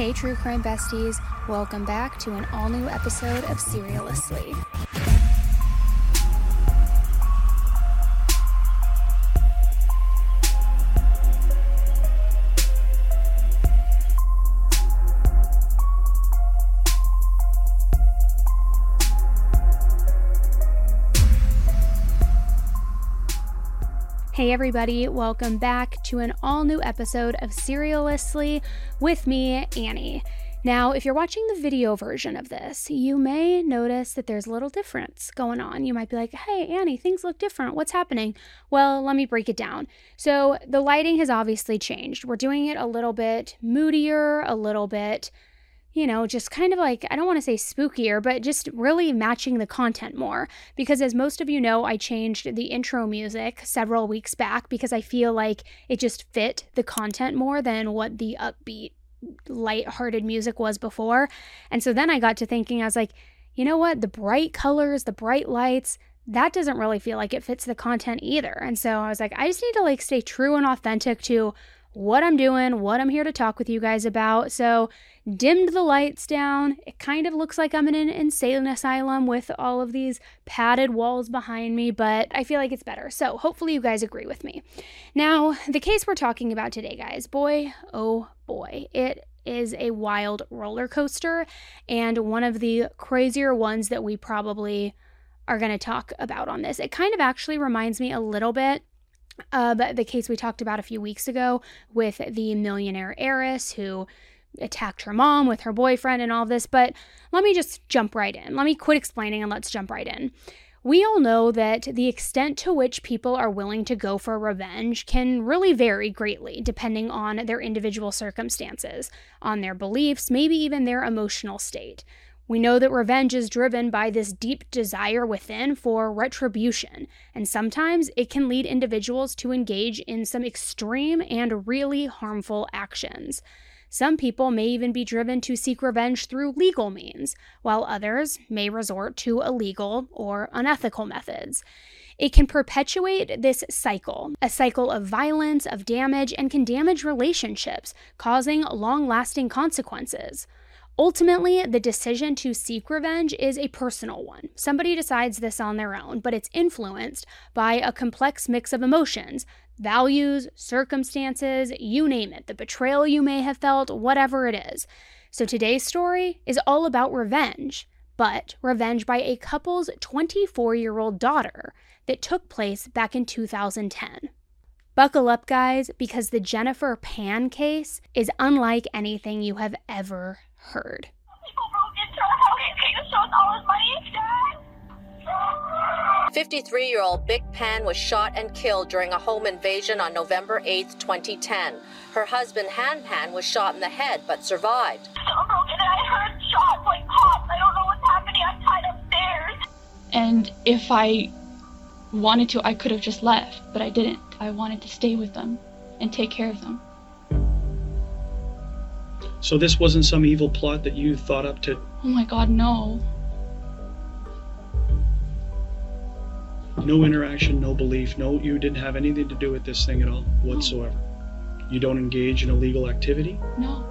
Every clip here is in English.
Hey, true crime besties, welcome back to an all new episode of Serialously. Hey, everybody, welcome back to an all new episode of Serialously with me, Annie. Now, if you're watching the video version of this, you may notice that there's a little difference going on. You might be like, hey, Annie, things look different. What's happening? Well, let me break it down. So, the lighting has obviously changed. We're doing it a little bit moodier, a little bit you know, just kind of like, I don't want to say spookier, but just really matching the content more. Because as most of you know, I changed the intro music several weeks back because I feel like it just fit the content more than what the upbeat, light-hearted music was before. And so then I got to thinking, I was like, you know what? The bright colors, the bright lights, that doesn't really feel like it fits the content either. And so I was like, I just need to like stay true and authentic to what I'm doing, what I'm here to talk with you guys about. So, dimmed the lights down. It kind of looks like I'm in an insane asylum with all of these padded walls behind me, but I feel like it's better. So, hopefully, you guys agree with me. Now, the case we're talking about today, guys, boy, oh boy, it is a wild roller coaster and one of the crazier ones that we probably are going to talk about on this. It kind of actually reminds me a little bit uh, the case we talked about a few weeks ago with the millionaire heiress who attacked her mom with her boyfriend and all this. But let me just jump right in. Let me quit explaining and let's jump right in. We all know that the extent to which people are willing to go for revenge can really vary greatly depending on their individual circumstances, on their beliefs, maybe even their emotional state. We know that revenge is driven by this deep desire within for retribution, and sometimes it can lead individuals to engage in some extreme and really harmful actions. Some people may even be driven to seek revenge through legal means, while others may resort to illegal or unethical methods. It can perpetuate this cycle, a cycle of violence, of damage, and can damage relationships, causing long lasting consequences. Ultimately, the decision to seek revenge is a personal one. Somebody decides this on their own, but it's influenced by a complex mix of emotions, values, circumstances, you name it, the betrayal you may have felt, whatever it is. So today's story is all about revenge, but revenge by a couple's 24 year old daughter that took place back in 2010. Buckle up, guys, because the Jennifer Pan case is unlike anything you have ever heard. 53 year old Bic Pan was shot and killed during a home invasion on November 8, 2010. Her husband, Han Pan, was shot in the head but survived. And if I wanted to, I could have just left, but I didn't. I wanted to stay with them and take care of them. So this wasn't some evil plot that you thought up to. Oh my god, no. No interaction, no belief, no, you didn't have anything to do with this thing at all whatsoever. No. You don't engage in illegal activity? No.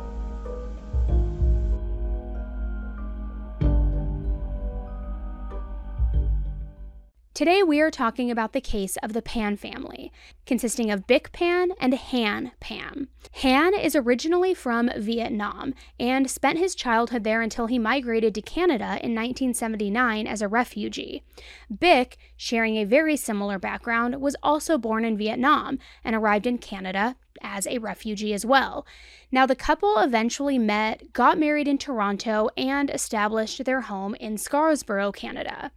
Today, we are talking about the case of the Pan family, consisting of Bic Pan and Han Pan. Han is originally from Vietnam and spent his childhood there until he migrated to Canada in 1979 as a refugee. Bic, sharing a very similar background, was also born in Vietnam and arrived in Canada as a refugee as well. Now, the couple eventually met, got married in Toronto, and established their home in Scarborough, Canada.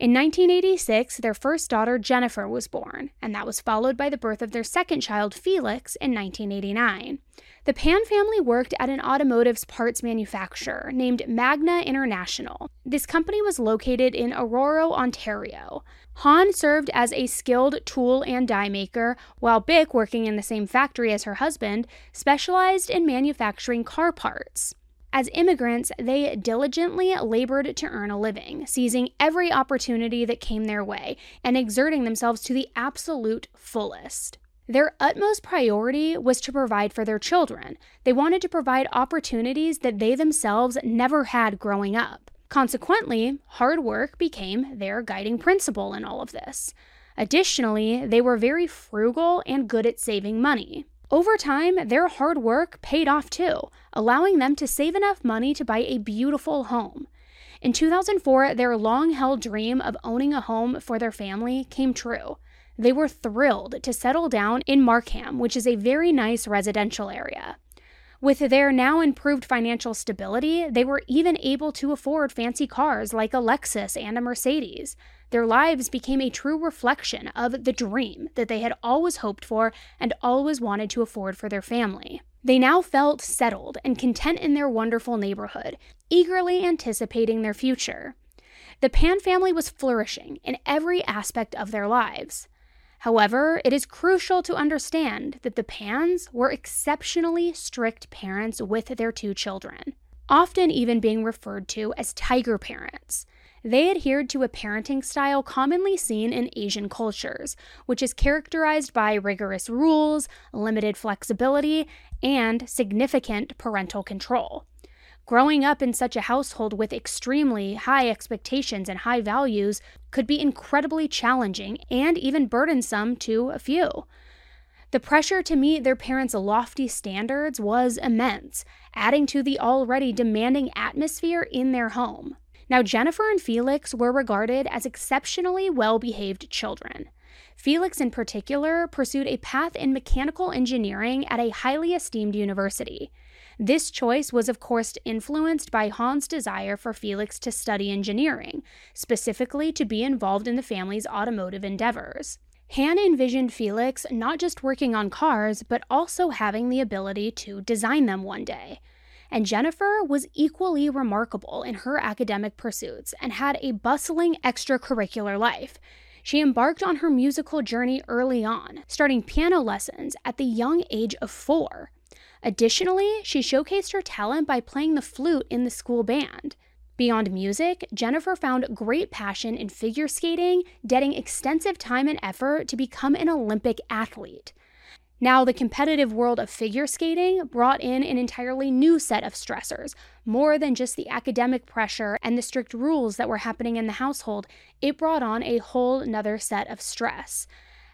In 1986, their first daughter, Jennifer, was born, and that was followed by the birth of their second child, Felix, in 1989. The Pan family worked at an automotive parts manufacturer named Magna International. This company was located in Aurora, Ontario. Han served as a skilled tool and die maker, while Bick, working in the same factory as her husband, specialized in manufacturing car parts. As immigrants, they diligently labored to earn a living, seizing every opportunity that came their way and exerting themselves to the absolute fullest. Their utmost priority was to provide for their children. They wanted to provide opportunities that they themselves never had growing up. Consequently, hard work became their guiding principle in all of this. Additionally, they were very frugal and good at saving money. Over time, their hard work paid off too, allowing them to save enough money to buy a beautiful home. In 2004, their long held dream of owning a home for their family came true. They were thrilled to settle down in Markham, which is a very nice residential area. With their now improved financial stability, they were even able to afford fancy cars like a Lexus and a Mercedes. Their lives became a true reflection of the dream that they had always hoped for and always wanted to afford for their family. They now felt settled and content in their wonderful neighborhood, eagerly anticipating their future. The Pan family was flourishing in every aspect of their lives. However, it is crucial to understand that the Pans were exceptionally strict parents with their two children, often even being referred to as tiger parents. They adhered to a parenting style commonly seen in Asian cultures, which is characterized by rigorous rules, limited flexibility, and significant parental control. Growing up in such a household with extremely high expectations and high values could be incredibly challenging and even burdensome to a few. The pressure to meet their parents' lofty standards was immense, adding to the already demanding atmosphere in their home. Now, Jennifer and Felix were regarded as exceptionally well behaved children. Felix, in particular, pursued a path in mechanical engineering at a highly esteemed university. This choice was, of course, influenced by Han's desire for Felix to study engineering, specifically to be involved in the family's automotive endeavors. Han envisioned Felix not just working on cars, but also having the ability to design them one day. And Jennifer was equally remarkable in her academic pursuits and had a bustling extracurricular life. She embarked on her musical journey early on, starting piano lessons at the young age of four. Additionally, she showcased her talent by playing the flute in the school band. Beyond music, Jennifer found great passion in figure skating, dedicating extensive time and effort to become an Olympic athlete. Now, the competitive world of figure skating brought in an entirely new set of stressors. More than just the academic pressure and the strict rules that were happening in the household, it brought on a whole nother set of stress.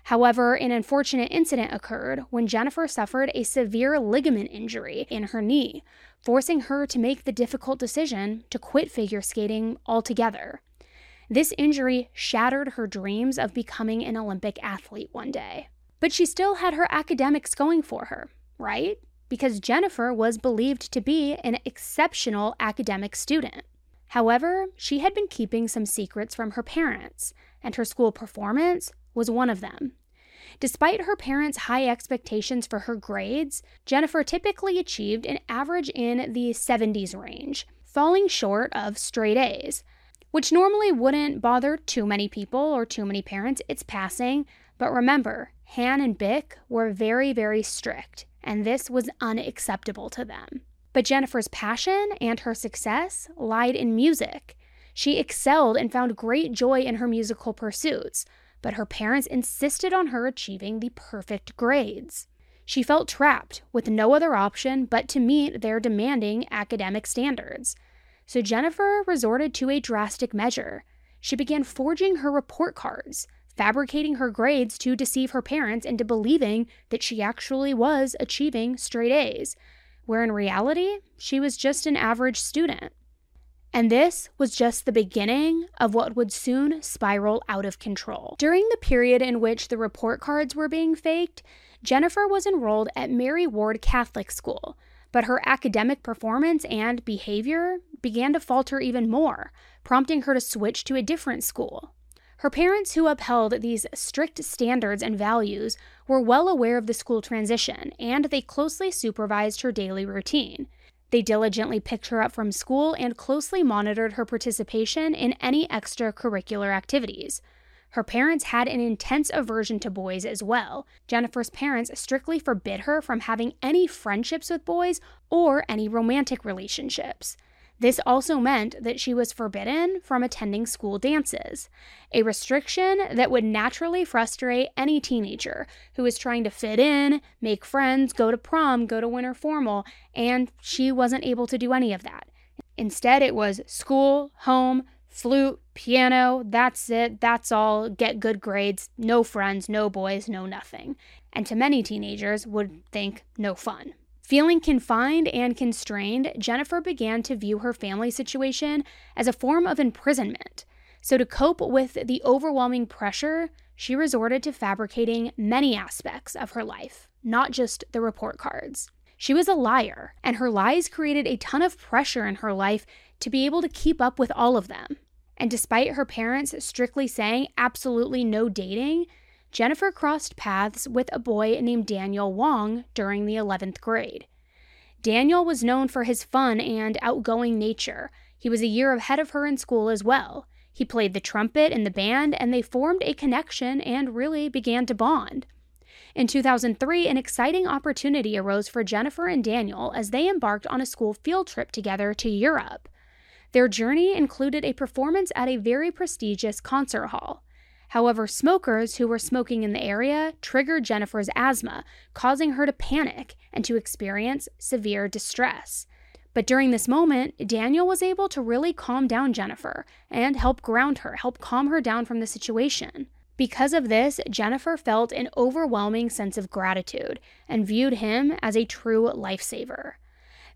However, an unfortunate incident occurred when Jennifer suffered a severe ligament injury in her knee, forcing her to make the difficult decision to quit figure skating altogether. This injury shattered her dreams of becoming an Olympic athlete one day. But she still had her academics going for her, right? Because Jennifer was believed to be an exceptional academic student. However, she had been keeping some secrets from her parents, and her school performance was one of them. Despite her parents' high expectations for her grades, Jennifer typically achieved an average in the 70s range, falling short of straight A's, which normally wouldn't bother too many people or too many parents. It's passing. But remember, Han and Bick were very, very strict, and this was unacceptable to them. But Jennifer's passion and her success lied in music. She excelled and found great joy in her musical pursuits, but her parents insisted on her achieving the perfect grades. She felt trapped with no other option but to meet their demanding academic standards. So Jennifer resorted to a drastic measure. She began forging her report cards, fabricating her grades to deceive her parents into believing that she actually was achieving straight A's, where in reality, she was just an average student. And this was just the beginning of what would soon spiral out of control. During the period in which the report cards were being faked, Jennifer was enrolled at Mary Ward Catholic School, but her academic performance and behavior began to falter even more, prompting her to switch to a different school. Her parents, who upheld these strict standards and values, were well aware of the school transition, and they closely supervised her daily routine. They diligently picked her up from school and closely monitored her participation in any extracurricular activities. Her parents had an intense aversion to boys as well. Jennifer's parents strictly forbid her from having any friendships with boys or any romantic relationships. This also meant that she was forbidden from attending school dances, a restriction that would naturally frustrate any teenager who was trying to fit in, make friends, go to prom, go to winter formal, and she wasn't able to do any of that. Instead, it was school, home, flute, piano, that's it, that's all, get good grades, no friends, no boys, no nothing. And to many teenagers would think no fun. Feeling confined and constrained, Jennifer began to view her family situation as a form of imprisonment. So, to cope with the overwhelming pressure, she resorted to fabricating many aspects of her life, not just the report cards. She was a liar, and her lies created a ton of pressure in her life to be able to keep up with all of them. And despite her parents strictly saying absolutely no dating, Jennifer crossed paths with a boy named Daniel Wong during the 11th grade. Daniel was known for his fun and outgoing nature. He was a year ahead of her in school as well. He played the trumpet in the band, and they formed a connection and really began to bond. In 2003, an exciting opportunity arose for Jennifer and Daniel as they embarked on a school field trip together to Europe. Their journey included a performance at a very prestigious concert hall. However, smokers who were smoking in the area triggered Jennifer's asthma, causing her to panic and to experience severe distress. But during this moment, Daniel was able to really calm down Jennifer and help ground her, help calm her down from the situation. Because of this, Jennifer felt an overwhelming sense of gratitude and viewed him as a true lifesaver.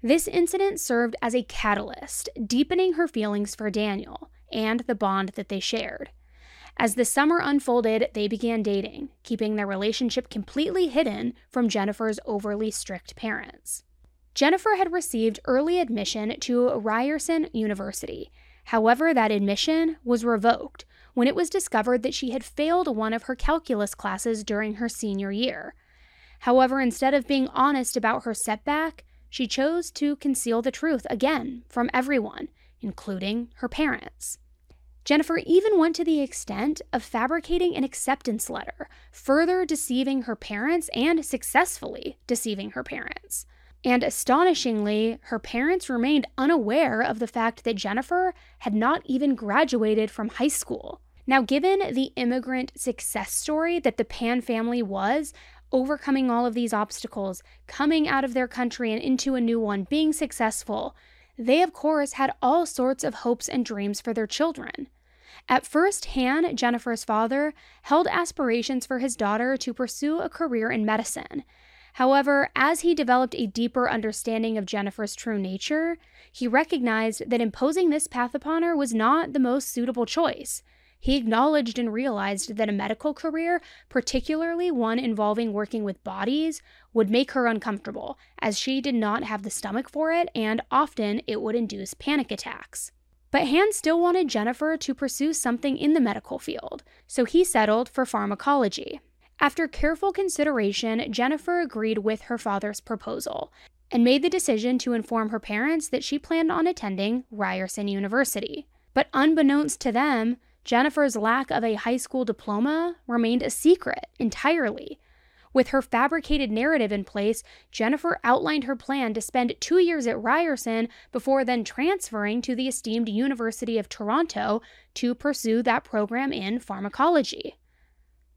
This incident served as a catalyst, deepening her feelings for Daniel and the bond that they shared. As the summer unfolded, they began dating, keeping their relationship completely hidden from Jennifer's overly strict parents. Jennifer had received early admission to Ryerson University. However, that admission was revoked when it was discovered that she had failed one of her calculus classes during her senior year. However, instead of being honest about her setback, she chose to conceal the truth again from everyone, including her parents. Jennifer even went to the extent of fabricating an acceptance letter, further deceiving her parents and successfully deceiving her parents. And astonishingly, her parents remained unaware of the fact that Jennifer had not even graduated from high school. Now, given the immigrant success story that the Pan family was, overcoming all of these obstacles, coming out of their country and into a new one, being successful, they, of course, had all sorts of hopes and dreams for their children. At first, Han, Jennifer's father, held aspirations for his daughter to pursue a career in medicine. However, as he developed a deeper understanding of Jennifer's true nature, he recognized that imposing this path upon her was not the most suitable choice. He acknowledged and realized that a medical career, particularly one involving working with bodies, would make her uncomfortable, as she did not have the stomach for it, and often it would induce panic attacks. But Han still wanted Jennifer to pursue something in the medical field, so he settled for pharmacology. After careful consideration, Jennifer agreed with her father's proposal and made the decision to inform her parents that she planned on attending Ryerson University. But unbeknownst to them, Jennifer's lack of a high school diploma remained a secret entirely. With her fabricated narrative in place, Jennifer outlined her plan to spend two years at Ryerson before then transferring to the esteemed University of Toronto to pursue that program in pharmacology.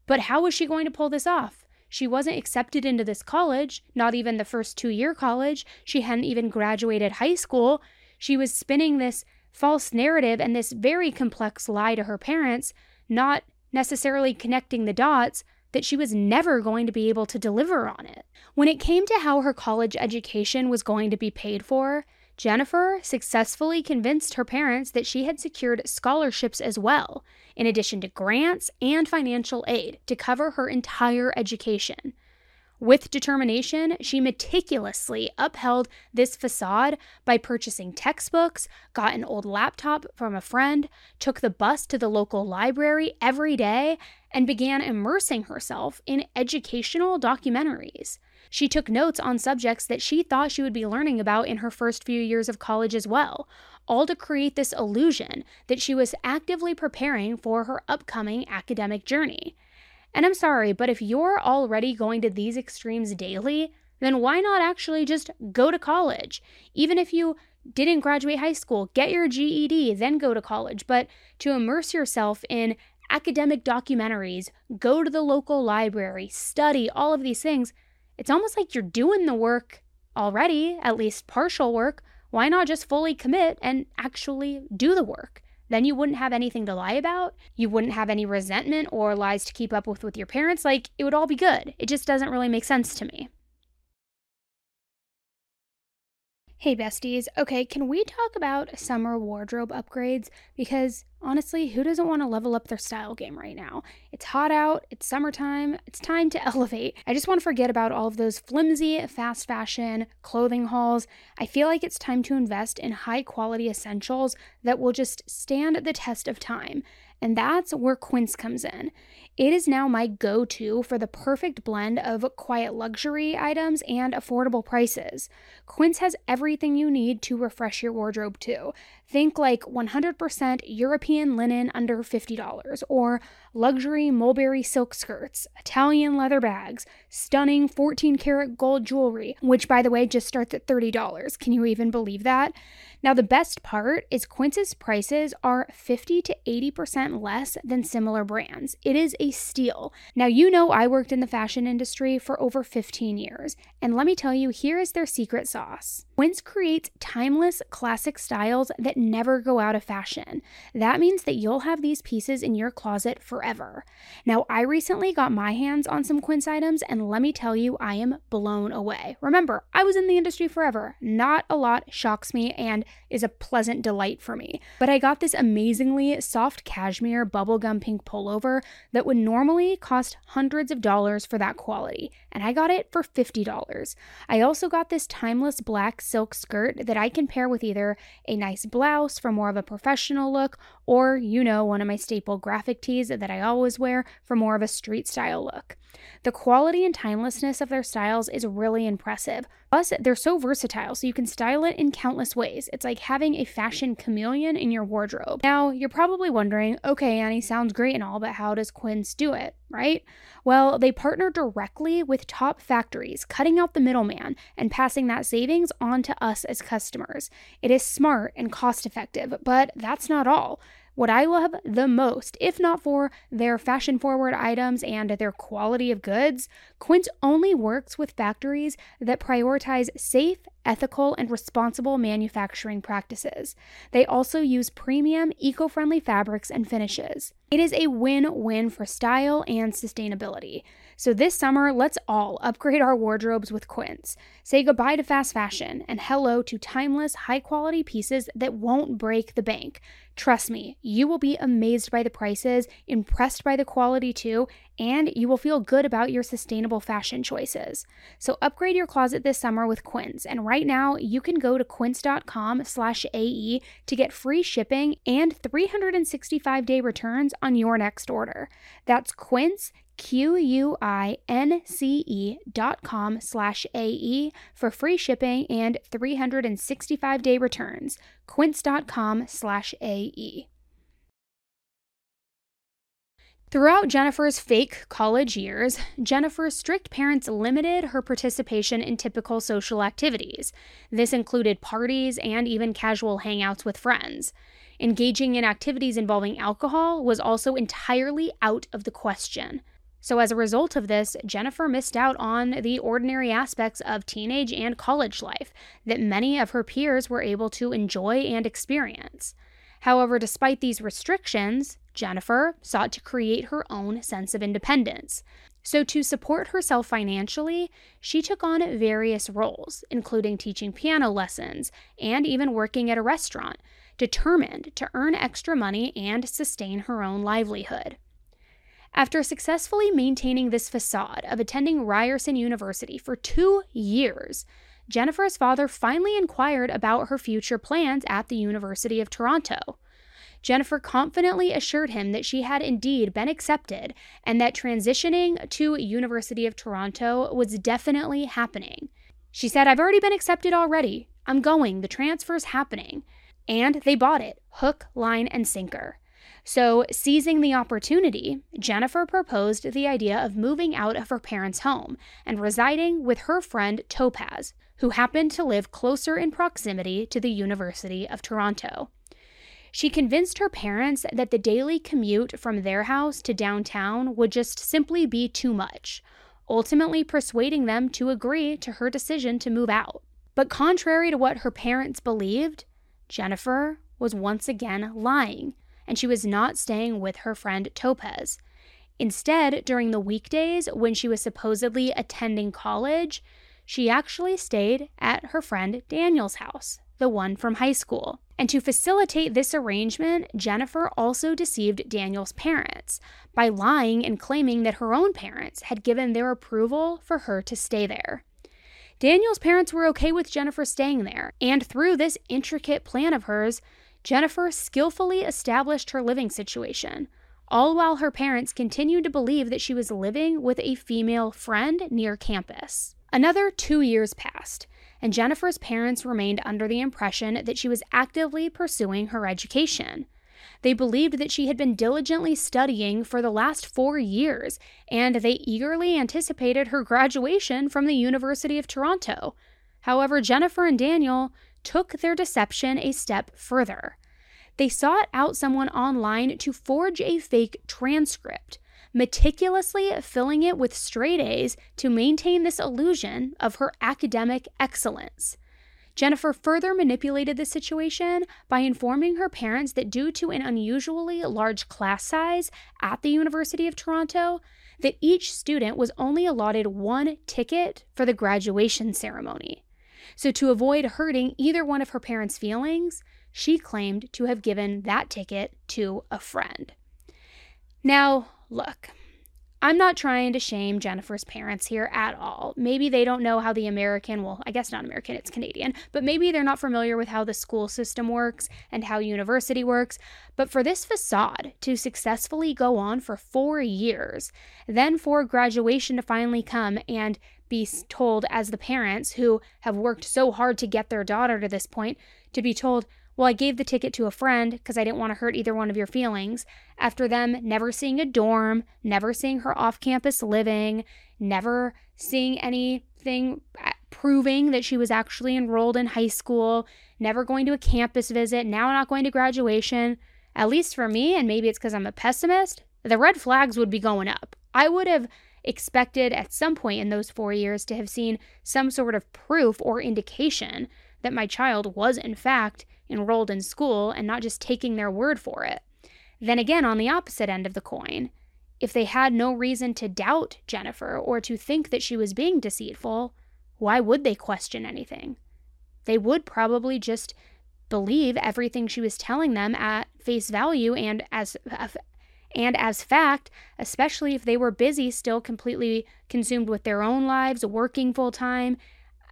But how was she going to pull this off? She wasn't accepted into this college, not even the first two year college. She hadn't even graduated high school. She was spinning this false narrative and this very complex lie to her parents, not necessarily connecting the dots that she was never going to be able to deliver on it. When it came to how her college education was going to be paid for, Jennifer successfully convinced her parents that she had secured scholarships as well, in addition to grants and financial aid to cover her entire education. With determination, she meticulously upheld this facade by purchasing textbooks, got an old laptop from a friend, took the bus to the local library every day, and began immersing herself in educational documentaries. She took notes on subjects that she thought she would be learning about in her first few years of college as well, all to create this illusion that she was actively preparing for her upcoming academic journey. And I'm sorry, but if you're already going to these extremes daily, then why not actually just go to college? Even if you didn't graduate high school, get your GED, then go to college, but to immerse yourself in academic documentaries, go to the local library, study all of these things, it's almost like you're doing the work already, at least partial work. Why not just fully commit and actually do the work? Then you wouldn't have anything to lie about. You wouldn't have any resentment or lies to keep up with with your parents. Like, it would all be good. It just doesn't really make sense to me. Hey, besties. Okay, can we talk about summer wardrobe upgrades? Because honestly, who doesn't want to level up their style game right now? It's hot out, it's summertime, it's time to elevate. I just want to forget about all of those flimsy, fast fashion clothing hauls. I feel like it's time to invest in high quality essentials that will just stand the test of time. And that's where Quince comes in. It is now my go to for the perfect blend of quiet luxury items and affordable prices. Quince has everything you need to refresh your wardrobe, too. Think like 100% European linen under $50, or luxury mulberry silk skirts, Italian leather bags, stunning 14 karat gold jewelry, which by the way just starts at $30. Can you even believe that? Now, the best part is Quince's prices are 50 to 80% less than similar brands. It is a steal. Now, you know I worked in the fashion industry for over 15 years, and let me tell you, here is their secret sauce. Quince creates timeless, classic styles that never go out of fashion. That means that you'll have these pieces in your closet forever. Now, I recently got my hands on some Quince items, and let me tell you, I am blown away. Remember, I was in the industry forever. Not a lot shocks me, and is a pleasant delight for me. But I got this amazingly soft cashmere bubblegum pink pullover that would normally cost hundreds of dollars for that quality, and I got it for $50. I also got this timeless black silk skirt that I can pair with either a nice blouse for more of a professional look, or, you know, one of my staple graphic tees that I always wear for more of a street style look. The quality and timelessness of their styles is really impressive. Plus, they're so versatile, so you can style it in countless ways. It's like having a fashion chameleon in your wardrobe. Now, you're probably wondering okay, Annie, sounds great and all, but how does Quince do it, right? Well, they partner directly with top factories, cutting out the middleman and passing that savings on to us as customers. It is smart and cost effective, but that's not all. What I love the most, if not for their fashion forward items and their quality of goods, Quince only works with factories that prioritize safe, ethical, and responsible manufacturing practices. They also use premium, eco friendly fabrics and finishes. It is a win win for style and sustainability. So this summer, let's all upgrade our wardrobes with Quince. Say goodbye to fast fashion and hello to timeless, high quality pieces that won't break the bank. Trust me, you will be amazed by the prices, impressed by the quality too, and you will feel good about your sustainable fashion choices. So upgrade your closet this summer with Quince, and right now you can go to quince.com/ae to get free shipping and 365-day returns on your next order. That's Quince Q-U-I-N-C-E dot com slash A-E for free shipping and 365-day returns. Quince.com slash A-E. Throughout Jennifer's fake college years, Jennifer's strict parents limited her participation in typical social activities. This included parties and even casual hangouts with friends. Engaging in activities involving alcohol was also entirely out of the question. So, as a result of this, Jennifer missed out on the ordinary aspects of teenage and college life that many of her peers were able to enjoy and experience. However, despite these restrictions, Jennifer sought to create her own sense of independence. So, to support herself financially, she took on various roles, including teaching piano lessons and even working at a restaurant, determined to earn extra money and sustain her own livelihood. After successfully maintaining this facade of attending Ryerson University for two years, Jennifer's father finally inquired about her future plans at the University of Toronto. Jennifer confidently assured him that she had indeed been accepted and that transitioning to University of Toronto was definitely happening. She said, I've already been accepted already. I'm going. The transfer's happening. And they bought it hook, line, and sinker. So, seizing the opportunity, Jennifer proposed the idea of moving out of her parents' home and residing with her friend Topaz, who happened to live closer in proximity to the University of Toronto. She convinced her parents that the daily commute from their house to downtown would just simply be too much, ultimately persuading them to agree to her decision to move out. But contrary to what her parents believed, Jennifer was once again lying, and she was not staying with her friend Topaz. Instead, during the weekdays when she was supposedly attending college, she actually stayed at her friend Daniel's house, the one from high school. And to facilitate this arrangement, Jennifer also deceived Daniel's parents by lying and claiming that her own parents had given their approval for her to stay there. Daniel's parents were okay with Jennifer staying there, and through this intricate plan of hers, Jennifer skillfully established her living situation, all while her parents continued to believe that she was living with a female friend near campus. Another two years passed, and Jennifer's parents remained under the impression that she was actively pursuing her education. They believed that she had been diligently studying for the last four years, and they eagerly anticipated her graduation from the University of Toronto. However, Jennifer and Daniel took their deception a step further. They sought out someone online to forge a fake transcript, meticulously filling it with straight A's to maintain this illusion of her academic excellence. Jennifer further manipulated the situation by informing her parents that due to an unusually large class size at the University of Toronto, that each student was only allotted one ticket for the graduation ceremony. So, to avoid hurting either one of her parents' feelings, she claimed to have given that ticket to a friend. Now, look, I'm not trying to shame Jennifer's parents here at all. Maybe they don't know how the American, well, I guess not American, it's Canadian, but maybe they're not familiar with how the school system works and how university works. But for this facade to successfully go on for four years, then for graduation to finally come and be told, as the parents who have worked so hard to get their daughter to this point, to be told, well, I gave the ticket to a friend because I didn't want to hurt either one of your feelings. After them never seeing a dorm, never seeing her off campus living, never seeing anything uh, proving that she was actually enrolled in high school, never going to a campus visit, now not going to graduation. At least for me, and maybe it's because I'm a pessimist, the red flags would be going up. I would have expected at some point in those four years to have seen some sort of proof or indication that my child was, in fact, enrolled in school and not just taking their word for it. Then again, on the opposite end of the coin, if they had no reason to doubt Jennifer or to think that she was being deceitful, why would they question anything? They would probably just believe everything she was telling them at face value and as and as fact, especially if they were busy still completely consumed with their own lives, working full time.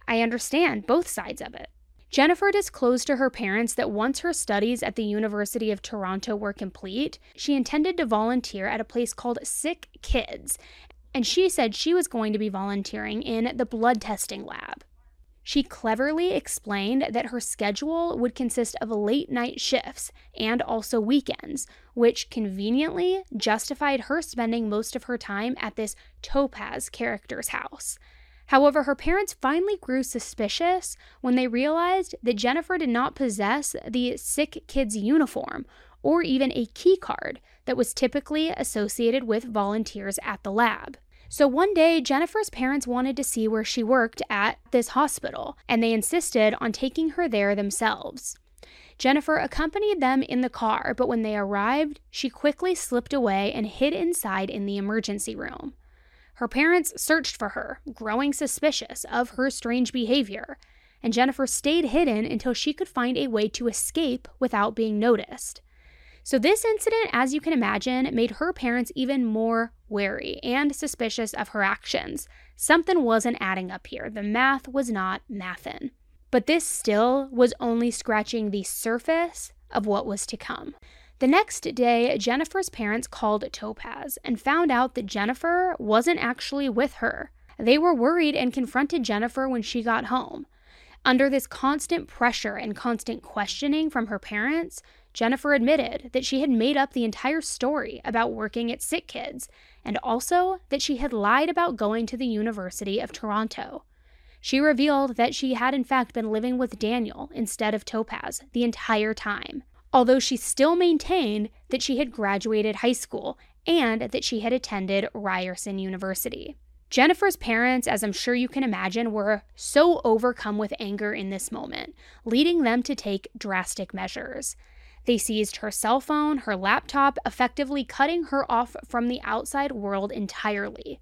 I understand both sides of it. Jennifer disclosed to her parents that once her studies at the University of Toronto were complete, she intended to volunteer at a place called Sick Kids, and she said she was going to be volunteering in the blood testing lab. She cleverly explained that her schedule would consist of late night shifts and also weekends, which conveniently justified her spending most of her time at this Topaz character's house. However, her parents finally grew suspicious when they realized that Jennifer did not possess the sick kids uniform or even a key card that was typically associated with volunteers at the lab. So one day, Jennifer's parents wanted to see where she worked at this hospital, and they insisted on taking her there themselves. Jennifer accompanied them in the car, but when they arrived, she quickly slipped away and hid inside in the emergency room. Her parents searched for her, growing suspicious of her strange behavior, and Jennifer stayed hidden until she could find a way to escape without being noticed. So, this incident, as you can imagine, made her parents even more wary and suspicious of her actions. Something wasn't adding up here. The math was not mathin'. But this still was only scratching the surface of what was to come. The next day, Jennifer's parents called Topaz and found out that Jennifer wasn't actually with her. They were worried and confronted Jennifer when she got home. Under this constant pressure and constant questioning from her parents, Jennifer admitted that she had made up the entire story about working at Sick Kids and also that she had lied about going to the University of Toronto. She revealed that she had, in fact, been living with Daniel instead of Topaz the entire time, although she still maintained that she had graduated high school and that she had attended Ryerson University. Jennifer's parents, as I'm sure you can imagine, were so overcome with anger in this moment, leading them to take drastic measures. They seized her cell phone, her laptop, effectively cutting her off from the outside world entirely.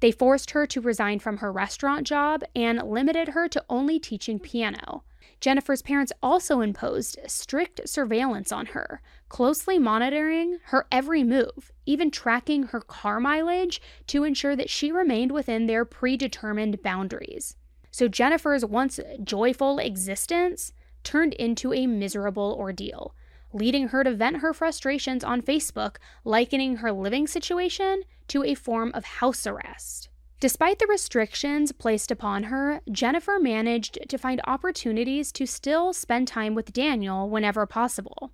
They forced her to resign from her restaurant job and limited her to only teaching piano. Jennifer's parents also imposed strict surveillance on her, closely monitoring her every move, even tracking her car mileage to ensure that she remained within their predetermined boundaries. So Jennifer's once joyful existence turned into a miserable ordeal, leading her to vent her frustrations on Facebook, likening her living situation to a form of house arrest. Despite the restrictions placed upon her, Jennifer managed to find opportunities to still spend time with Daniel whenever possible.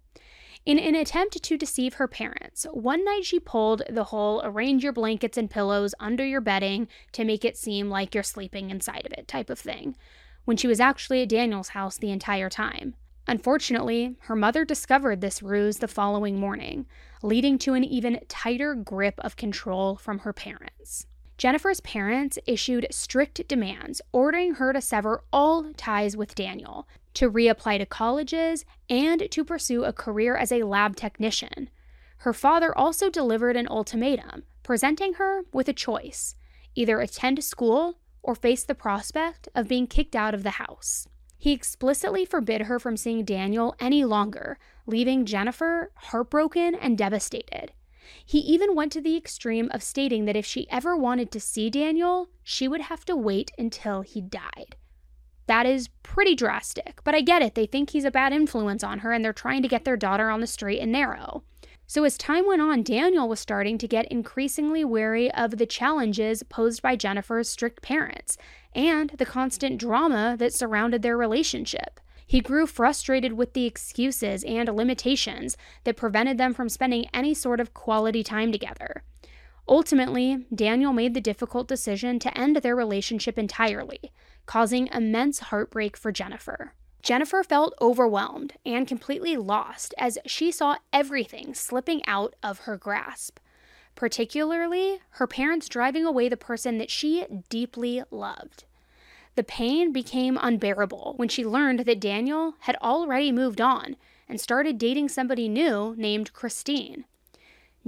In an attempt to deceive her parents, one night she pulled the whole arrange your blankets and pillows under your bedding to make it seem like you're sleeping inside of it type of thing, when she was actually at Daniel's house the entire time. Unfortunately, her mother discovered this ruse the following morning, leading to an even tighter grip of control from her parents. Jennifer's parents issued strict demands, ordering her to sever all ties with Daniel, to reapply to colleges, and to pursue a career as a lab technician. Her father also delivered an ultimatum, presenting her with a choice either attend school or face the prospect of being kicked out of the house. He explicitly forbid her from seeing Daniel any longer, leaving Jennifer heartbroken and devastated. He even went to the extreme of stating that if she ever wanted to see Daniel, she would have to wait until he died. That is pretty drastic, but I get it. They think he's a bad influence on her and they're trying to get their daughter on the straight and narrow. So, as time went on, Daniel was starting to get increasingly wary of the challenges posed by Jennifer's strict parents and the constant drama that surrounded their relationship. He grew frustrated with the excuses and limitations that prevented them from spending any sort of quality time together. Ultimately, Daniel made the difficult decision to end their relationship entirely, causing immense heartbreak for Jennifer. Jennifer felt overwhelmed and completely lost as she saw everything slipping out of her grasp, particularly her parents driving away the person that she deeply loved. The pain became unbearable when she learned that Daniel had already moved on and started dating somebody new named Christine.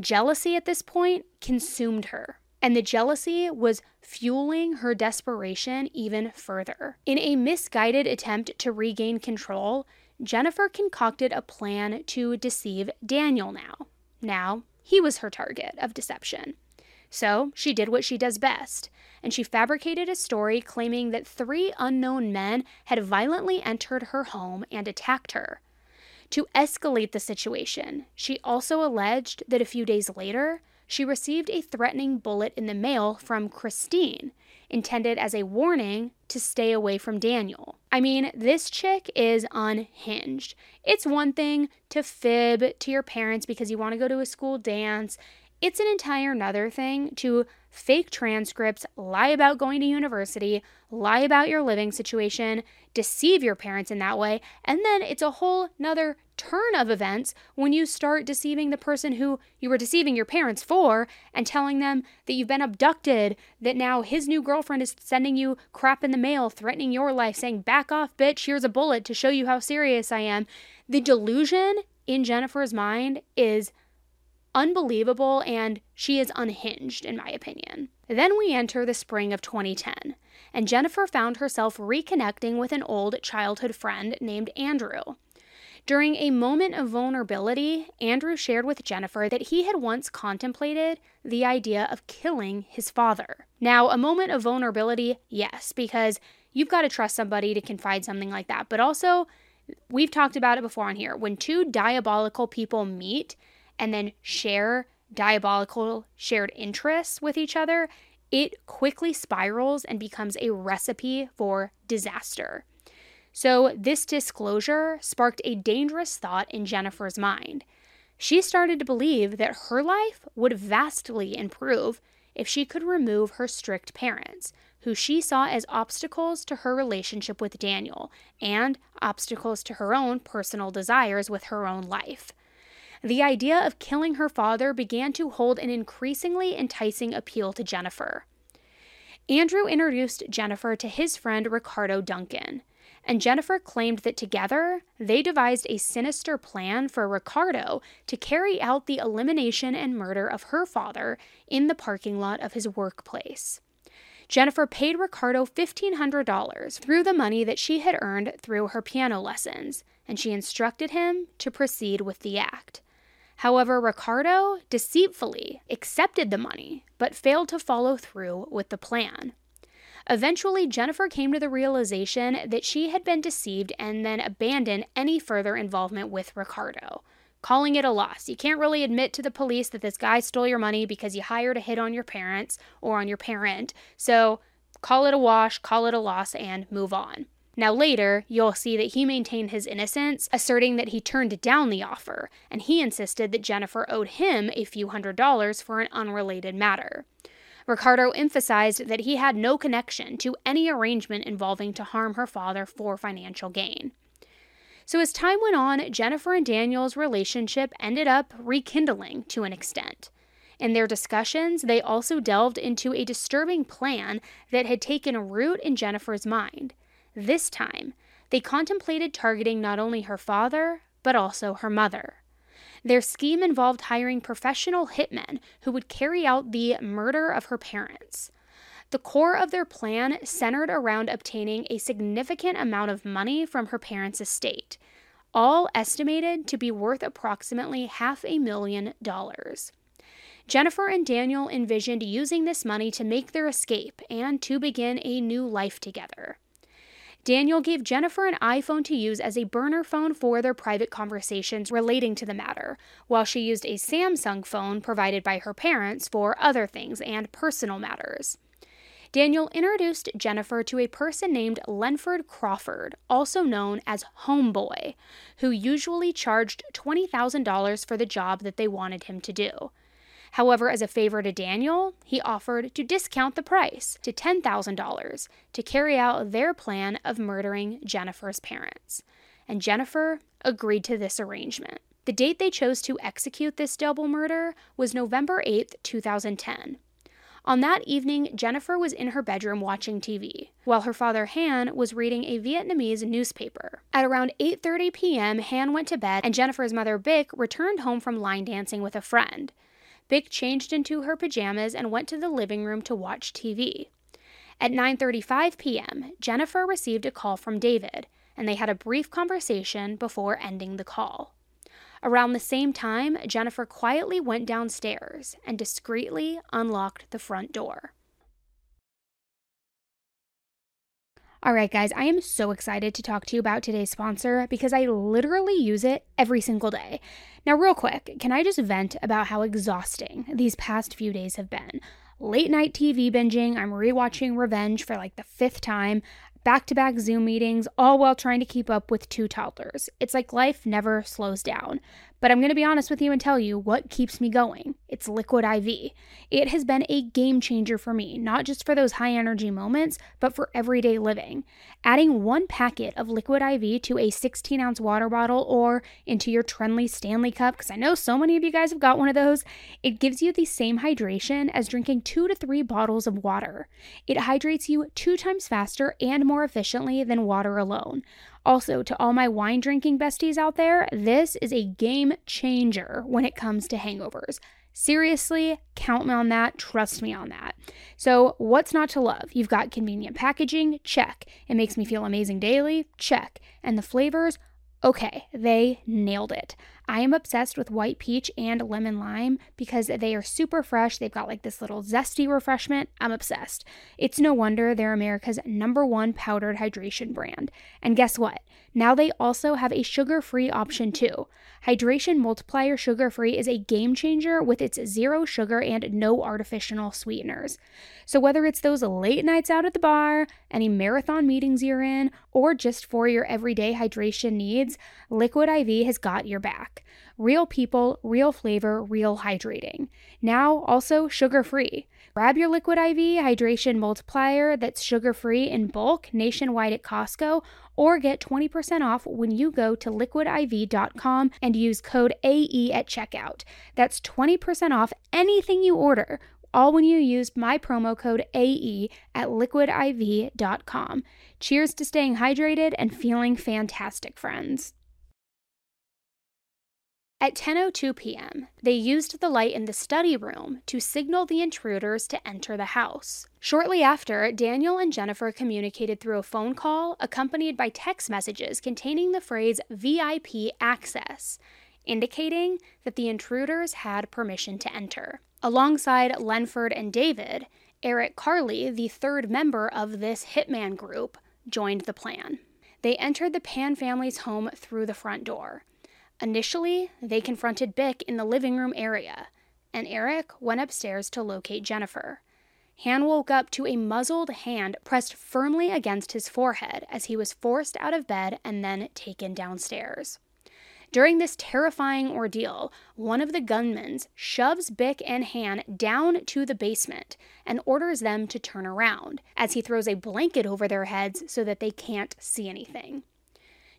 Jealousy at this point consumed her, and the jealousy was fueling her desperation even further. In a misguided attempt to regain control, Jennifer concocted a plan to deceive Daniel now. Now, he was her target of deception. So she did what she does best, and she fabricated a story claiming that three unknown men had violently entered her home and attacked her. To escalate the situation, she also alleged that a few days later, she received a threatening bullet in the mail from Christine, intended as a warning to stay away from Daniel. I mean, this chick is unhinged. It's one thing to fib to your parents because you want to go to a school dance it's an entire nother thing to fake transcripts, lie about going to university, lie about your living situation, deceive your parents in that way, and then it's a whole nother turn of events when you start deceiving the person who you were deceiving your parents for and telling them that you've been abducted, that now his new girlfriend is sending you crap in the mail, threatening your life, saying, Back off, bitch, here's a bullet to show you how serious I am. The delusion in Jennifer's mind is unbelievable and she is unhinged, in my opinion. Then we enter the spring of 2010, and Jennifer found herself reconnecting with an old childhood friend named Andrew. During a moment of vulnerability, Andrew shared with Jennifer that he had once contemplated the idea of killing his father. Now, a moment of vulnerability, yes, because you've got to trust somebody to confide something like that, but also, we've talked about it before on here. When two diabolical people meet, and then share diabolical shared interests with each other, it quickly spirals and becomes a recipe for disaster. So, this disclosure sparked a dangerous thought in Jennifer's mind. She started to believe that her life would vastly improve if she could remove her strict parents, who she saw as obstacles to her relationship with Daniel and obstacles to her own personal desires with her own life. The idea of killing her father began to hold an increasingly enticing appeal to Jennifer. Andrew introduced Jennifer to his friend Ricardo Duncan, and Jennifer claimed that together they devised a sinister plan for Ricardo to carry out the elimination and murder of her father in the parking lot of his workplace. Jennifer paid Ricardo $1,500 through the money that she had earned through her piano lessons, and she instructed him to proceed with the act. However, Ricardo deceitfully accepted the money, but failed to follow through with the plan. Eventually, Jennifer came to the realization that she had been deceived and then abandoned any further involvement with Ricardo, calling it a loss. You can't really admit to the police that this guy stole your money because you hired a hit on your parents or on your parent. So call it a wash, call it a loss, and move on. Now, later, you'll see that he maintained his innocence, asserting that he turned down the offer, and he insisted that Jennifer owed him a few hundred dollars for an unrelated matter. Ricardo emphasized that he had no connection to any arrangement involving to harm her father for financial gain. So, as time went on, Jennifer and Daniel's relationship ended up rekindling to an extent. In their discussions, they also delved into a disturbing plan that had taken root in Jennifer's mind. This time, they contemplated targeting not only her father, but also her mother. Their scheme involved hiring professional hitmen who would carry out the murder of her parents. The core of their plan centered around obtaining a significant amount of money from her parents' estate, all estimated to be worth approximately half a million dollars. Jennifer and Daniel envisioned using this money to make their escape and to begin a new life together. Daniel gave Jennifer an iPhone to use as a burner phone for their private conversations relating to the matter, while she used a Samsung phone provided by her parents for other things and personal matters. Daniel introduced Jennifer to a person named Lenford Crawford, also known as Homeboy, who usually charged $20,000 for the job that they wanted him to do. However, as a favor to Daniel, he offered to discount the price to $10,000 to carry out their plan of murdering Jennifer's parents. And Jennifer agreed to this arrangement. The date they chose to execute this double murder was November 8, 2010. On that evening, Jennifer was in her bedroom watching TV, while her father Han was reading a Vietnamese newspaper. At around 8:30 p.m., Han went to bed and Jennifer's mother Bic returned home from line dancing with a friend. Bic changed into her pajamas and went to the living room to watch TV. At 9:35 p.m., Jennifer received a call from David, and they had a brief conversation before ending the call. Around the same time, Jennifer quietly went downstairs and discreetly unlocked the front door. All right, guys, I am so excited to talk to you about today's sponsor because I literally use it every single day. Now, real quick, can I just vent about how exhausting these past few days have been? Late night TV binging, I'm rewatching Revenge for like the fifth time, back to back Zoom meetings, all while trying to keep up with two toddlers. It's like life never slows down. But I'm going to be honest with you and tell you what keeps me going. It's Liquid IV. It has been a game changer for me, not just for those high energy moments, but for everyday living. Adding one packet of Liquid IV to a 16 ounce water bottle or into your Trenly Stanley cup, because I know so many of you guys have got one of those, it gives you the same hydration as drinking two to three bottles of water. It hydrates you two times faster and more efficiently than water alone. Also, to all my wine drinking besties out there, this is a game changer when it comes to hangovers. Seriously, count me on that. Trust me on that. So, what's not to love? You've got convenient packaging, check. It makes me feel amazing daily, check. And the flavors, okay, they nailed it. I am obsessed with white peach and lemon lime because they are super fresh. They've got like this little zesty refreshment. I'm obsessed. It's no wonder they're America's number one powdered hydration brand. And guess what? Now they also have a sugar free option too. Hydration Multiplier Sugar Free is a game changer with its zero sugar and no artificial sweeteners. So, whether it's those late nights out at the bar, any marathon meetings you're in, or just for your everyday hydration needs, Liquid IV has got your back. Real people, real flavor, real hydrating. Now also sugar free. Grab your Liquid IV hydration multiplier that's sugar free in bulk nationwide at Costco or get 20% off when you go to liquidiv.com and use code AE at checkout. That's 20% off anything you order all when you use my promo code AE at liquidiv.com. Cheers to staying hydrated and feeling fantastic, friends. At 10:02 p.m., they used the light in the study room to signal the intruders to enter the house. Shortly after, Daniel and Jennifer communicated through a phone call accompanied by text messages containing the phrase VIP access, indicating that the intruders had permission to enter. Alongside Lenford and David, Eric Carty, the third member of this hitman group, joined the plan. They entered the Pan family's home through the front door. Initially, they confronted Bick in the living room area, and Eric went upstairs to locate Jennifer. Han woke up to a muzzled hand pressed firmly against his forehead as he was forced out of bed and then taken downstairs. During this terrifying ordeal, one of the gunmen shoves Bick and Han down to the basement and orders them to turn around as he throws a blanket over their heads so that they can't see anything.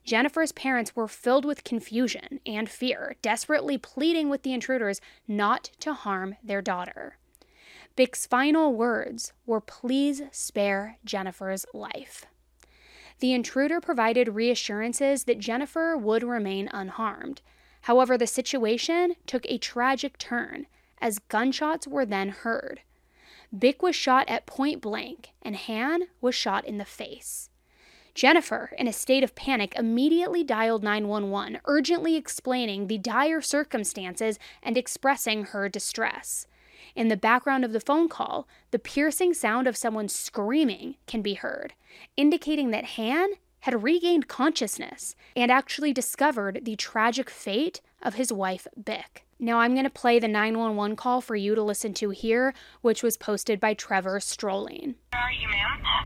Jennifer's parents were filled with confusion and fear, desperately pleading with the intruders not to harm their daughter. Bic's final words were, Please spare Jennifer's life. The intruder provided reassurances that Jennifer would remain unharmed. However, the situation took a tragic turn as gunshots were then heard. Bic was shot at point blank, and Han was shot in the face. Jennifer, in a state of panic, immediately dialed 911, urgently explaining the dire circumstances and expressing her distress. In the background of the phone call, the piercing sound of someone screaming can be heard, indicating that Han had regained consciousness and actually discovered the tragic fate of his wife, Bick. Now, I'm going to play the 911 call for you to listen to here, which was posted by Trevor Strolling. Where are you, ma'am?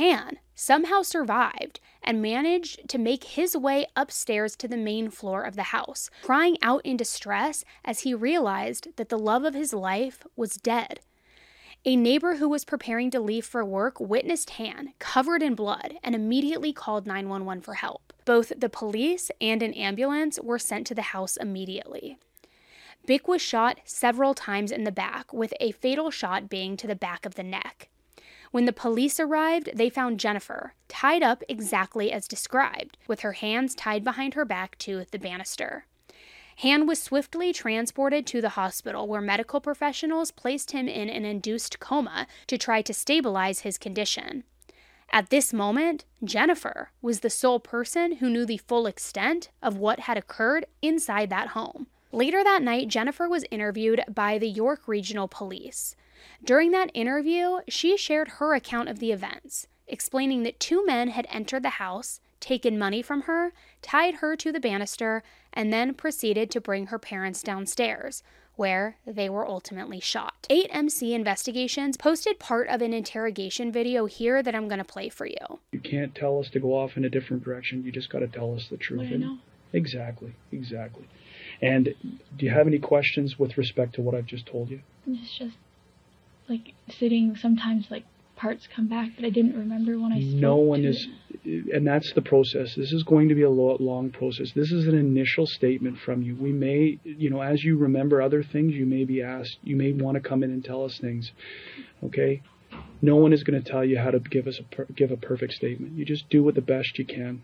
Han somehow survived and managed to make his way upstairs to the main floor of the house, crying out in distress as he realized that the love of his life was dead. A neighbor who was preparing to leave for work witnessed Han covered in blood and immediately called 911 for help. Both the police and an ambulance were sent to the house immediately. Bic was shot several times in the back, with a fatal shot being to the back of the neck. When the police arrived, they found Jennifer tied up exactly as described, with her hands tied behind her back to the banister. Han was swiftly transported to the hospital where medical professionals placed him in an induced coma to try to stabilize his condition. At this moment, Jennifer was the sole person who knew the full extent of what had occurred inside that home. Later that night, Jennifer was interviewed by the York Regional Police. During that interview, she shared her account of the events, explaining that two men had entered the house, taken money from her, tied her to the banister, and then proceeded to bring her parents downstairs, where they were ultimately shot. 8MC Investigations posted part of an interrogation video here that I'm going to play for you. You can't tell us to go off in a different direction. You just got to tell us the truth. What I know. Exactly, exactly. And do you have any questions with respect to what I've just told you? It's just like sitting. Sometimes like parts come back that I didn't remember when I spoke. no one is it. and that's the process this is going to be a long process this is an initial statement from you we may you know as you remember other things you may be asked you may want to come in and tell us things okay no one is going to tell you how to give us a per- give a perfect statement you just do what the best you can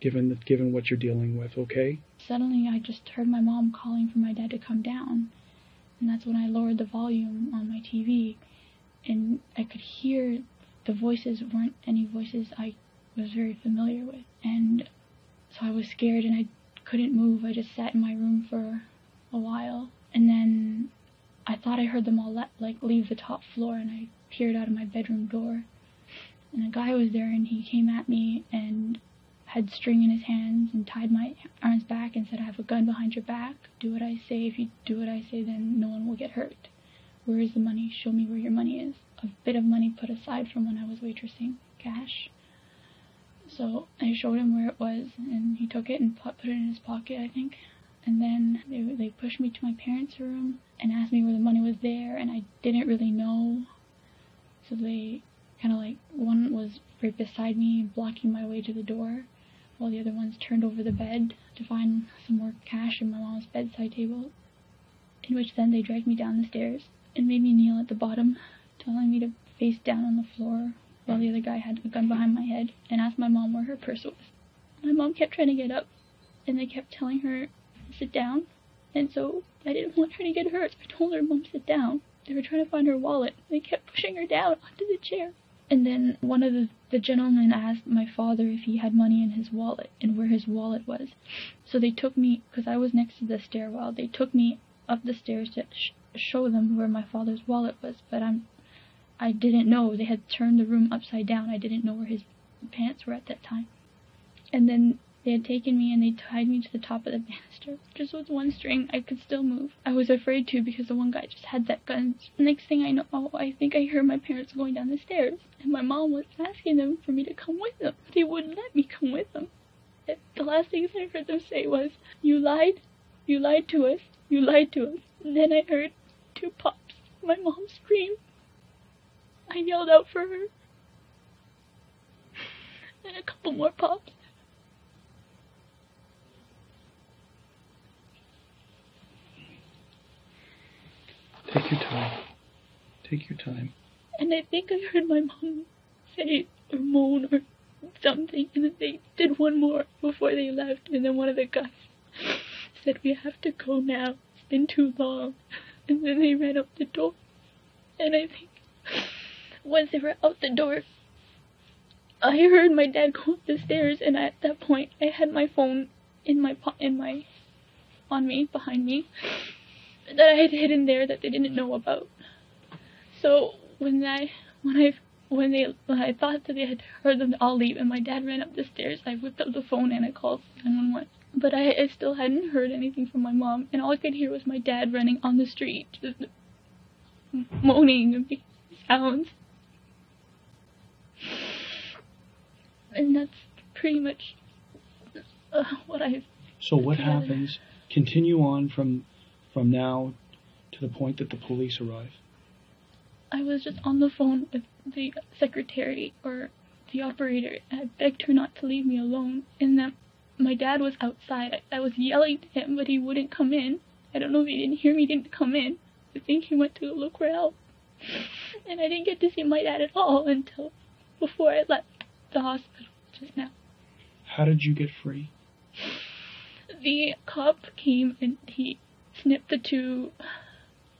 given the, given what you're dealing with. Okay. Suddenly, I just heard my mom calling for my dad to come down, and that's when I lowered the volume on my TV, and I could hear the voices weren't any voices I was very familiar with, and so I was scared and I couldn't move. I just sat in my room for a while, and then I thought I heard them all let, like leave the top floor, and I peered out of my bedroom door, and a guy was there, and he came at me and had string in his hands and tied my arms back and said, "I have a gun behind your back. Do what I say. If you do what I say, then no one will get hurt. Where is the money? Show me where your money is." A bit of money put aside from when I was waitressing, cash. So I showed him where it was, and he took it and put, it in his pocket, I think. And then they, they pushed me to my parents' room and asked me where the money was there, and I didn't really know. So they kind of like, one was right beside me, blocking my way to the door, while the other ones turned over the bed to find some more cash in my mom's bedside table. In which then they dragged me down the stairs and made me kneel at the bottom, telling me to face down on the floor while the other guy had a gun behind my head and asked my mom where her purse was. My mom kept trying to get up, and they kept telling her, to sit down. And so I didn't want her to get hurt. I told her, Mom, to sit down. They were trying to find her wallet. They kept pushing her down onto the chair. And then one of the, the gentlemen asked my father if he had money in his wallet and where his wallet was. So they took me, because I was next to the stairwell, they took me up the stairs to show them where my father's wallet was. But I'm I didn't know. They had turned the room upside down. I didn't know where his pants were at that time. And then they had taken me and they tied me to the top of the banister. Just with one string, I could still move. I was afraid to because the one guy just had that gun. Next thing I know, oh, I think I heard my parents going down the stairs. And my mom was asking them for me to come with them. They wouldn't let me come with them. And the last things I heard them say was, You lied. You lied to us. You lied to us. And then I heard two pops. My mom screamed. I yelled out for her. And a couple more pops. Take your time. Take your time. And I think I heard my mom say or moan or something, and then they did one more before they left, and then one of the guys said, We have to go now. It's been too long. And then they ran out the door. And I think once they were out the door, I heard my dad go up the stairs, and at that point, I had my phone in my po- in my on me behind me that I had hidden there that they didn't know about. So when I when I when they when I thought that they had heard them all leave, and my dad ran up the stairs, I whipped out the phone and I called 911. But I, I still hadn't heard anything from my mom, and all I could hear was my dad running on the street, just moaning and making sounds. And that's pretty much uh, what I've. So what together. happens? Continue on from from now to the point that the police arrive. I was just on the phone with the secretary or the operator, and I begged her not to leave me alone. And that my dad was outside. I, I was yelling to him, but he wouldn't come in. I don't know if he didn't hear me, he didn't come in. I think he went to look for help. And I didn't get to see my dad at all until before I left the hospital just now. How did you get free? The cop came and he snipped the two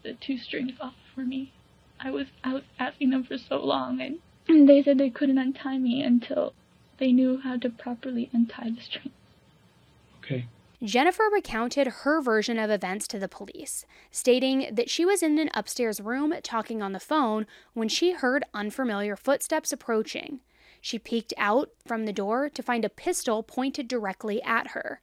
the two strings off for me. I was I was asking them for so long and, and they said they couldn't untie me until they knew how to properly untie the string. Okay. Jennifer recounted her version of events to the police, stating that she was in an upstairs room talking on the phone when she heard unfamiliar footsteps approaching. She peeked out from the door to find a pistol pointed directly at her.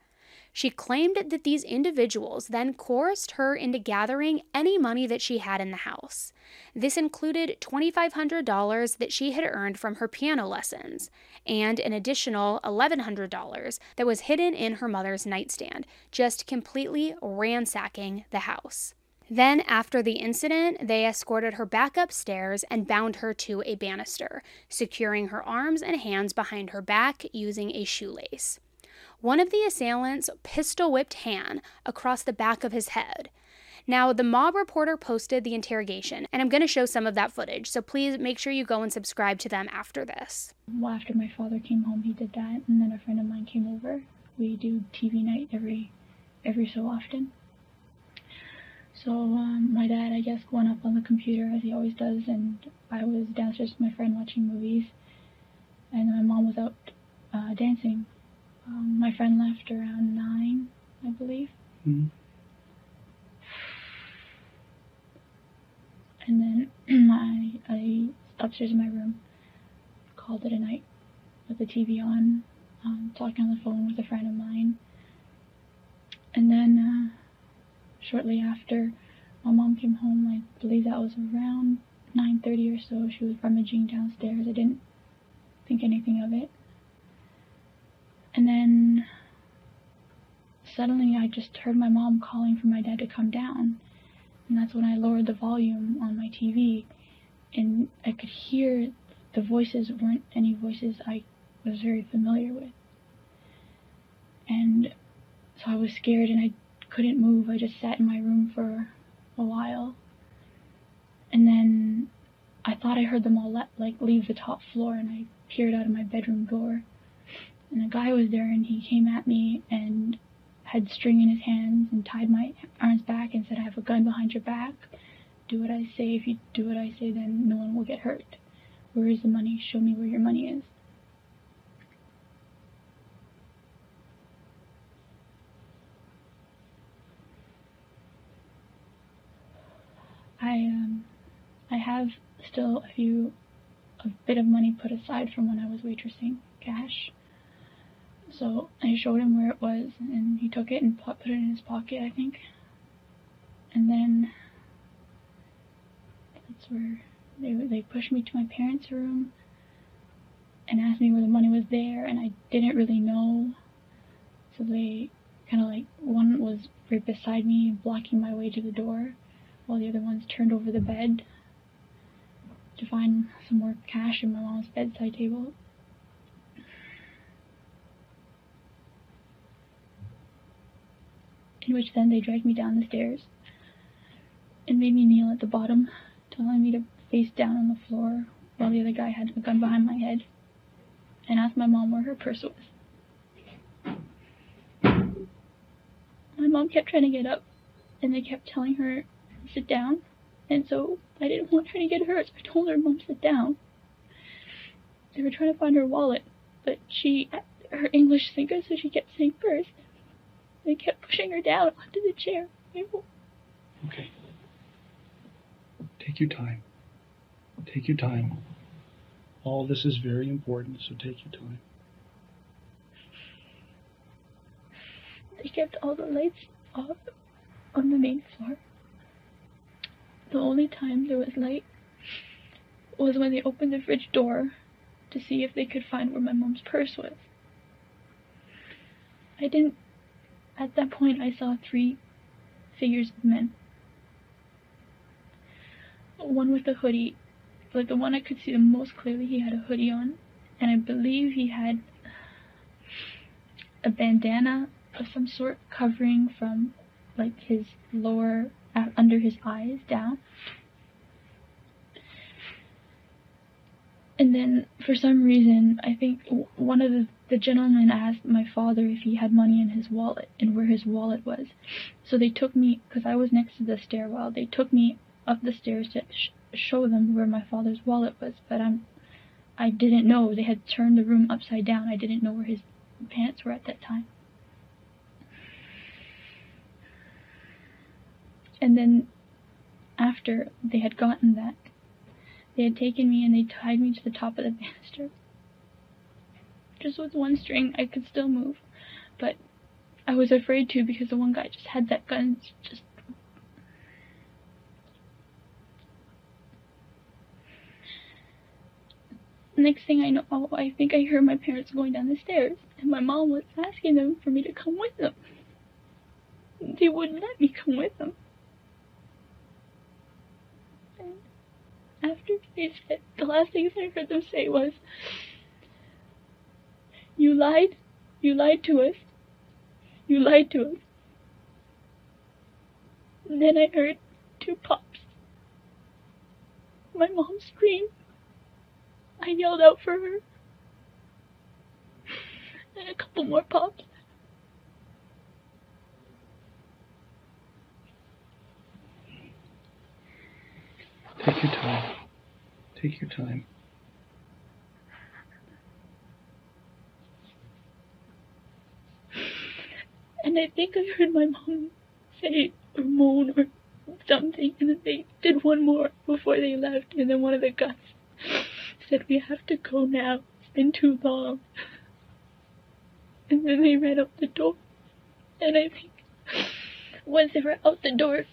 She claimed that these individuals then coerced her into gathering any money that she had in the house. This included $2,500 that she had earned from her piano lessons and an additional $1,100 that was hidden in her mother's nightstand, just completely ransacking the house. Then, after the incident, they escorted her back upstairs and bound her to a banister, securing her arms and hands behind her back using a shoelace. One of the assailants pistol whipped Han across the back of his head. Now, the mob reporter posted the interrogation, and I'm going to show some of that footage, so please make sure you go and subscribe to them after this. Well, after my father came home, he did that, and then a friend of mine came over. We do TV night every every so often. So um, my dad, I guess, went up on the computer as he always does, and I was downstairs with my friend watching movies, and my mom was out uh, dancing. Um, my friend left around nine, I believe. Mhm. And then I, I upstairs in my room called it a night with the TV on, um, talking on the phone with a friend of mine. And then uh, shortly after, my mom came home. I believe that was around 9:30 or so. She was rummaging downstairs. I didn't think anything of it. And then suddenly I just heard my mom calling for my dad to come down. And that's when I lowered the volume on my TV and I could hear the voices weren't any voices I was very familiar with. And so I was scared and I couldn't move. I just sat in my room for a while. And then I thought I heard them all let, like leave the top floor and I peered out of my bedroom door. And a guy was there and he came at me and had string in his hands and tied my arms back and said, I have a gun behind your back. Do what I say. If you do what I say, then no one will get hurt. Where is the money? Show me where your money is. I um I have still a few a bit of money put aside from when I was waitressing, cash. So I showed him where it was, and he took it and put it in his pocket, I think. And then that's where they they pushed me to my parents' room and asked me where the money was there, and I didn't really know. So they kind of like one was right beside me, blocking my way to the door, while the other ones turned over the bed to find some more cash in my mom's bedside table. In which then they dragged me down the stairs and made me kneel at the bottom, telling me to face down on the floor while the other guy had a gun behind my head, and asked my mom where her purse was. My mom kept trying to get up, and they kept telling her to sit down, and so I didn't want her to get hurt, so I told her, Mom, to sit down. They were trying to find her wallet, but she, her English thinker, so she kept saying purse. They kept pushing her down onto the chair. Okay. Take your time. Take your time. All this is very important, so take your time. They kept all the lights off on the main floor. The only time there was light was when they opened the fridge door to see if they could find where my mom's purse was. I didn't. At that point, I saw three figures of men. One with a hoodie, like the one I could see the most clearly, he had a hoodie on, and I believe he had a bandana of some sort covering from like his lower uh, under his eyes down. And then, for some reason, I think one of the, the gentlemen asked my father if he had money in his wallet and where his wallet was. So they took me, because I was next to the stairwell, they took me up the stairs to sh- show them where my father's wallet was. But I'm, I didn't know. They had turned the room upside down. I didn't know where his pants were at that time. And then, after they had gotten that, they had taken me and they tied me to the top of the banister. Just with one string, I could still move, but I was afraid to because the one guy just had that gun. Just next thing I know, oh, I think I heard my parents going down the stairs, and my mom was asking them for me to come with them. They wouldn't let me come with them. And after they said, the last things I heard them say was, You lied. You lied to us. You lied to us. And then I heard two pops. My mom screamed. I yelled out for her. And a couple more pops. Take your time. Take your time. And I think I heard my mom say or moan or something, and then they did one more before they left, and then one of the guys said, We have to go now. It's been too long. And then they ran out the door. And I think once they were out the door,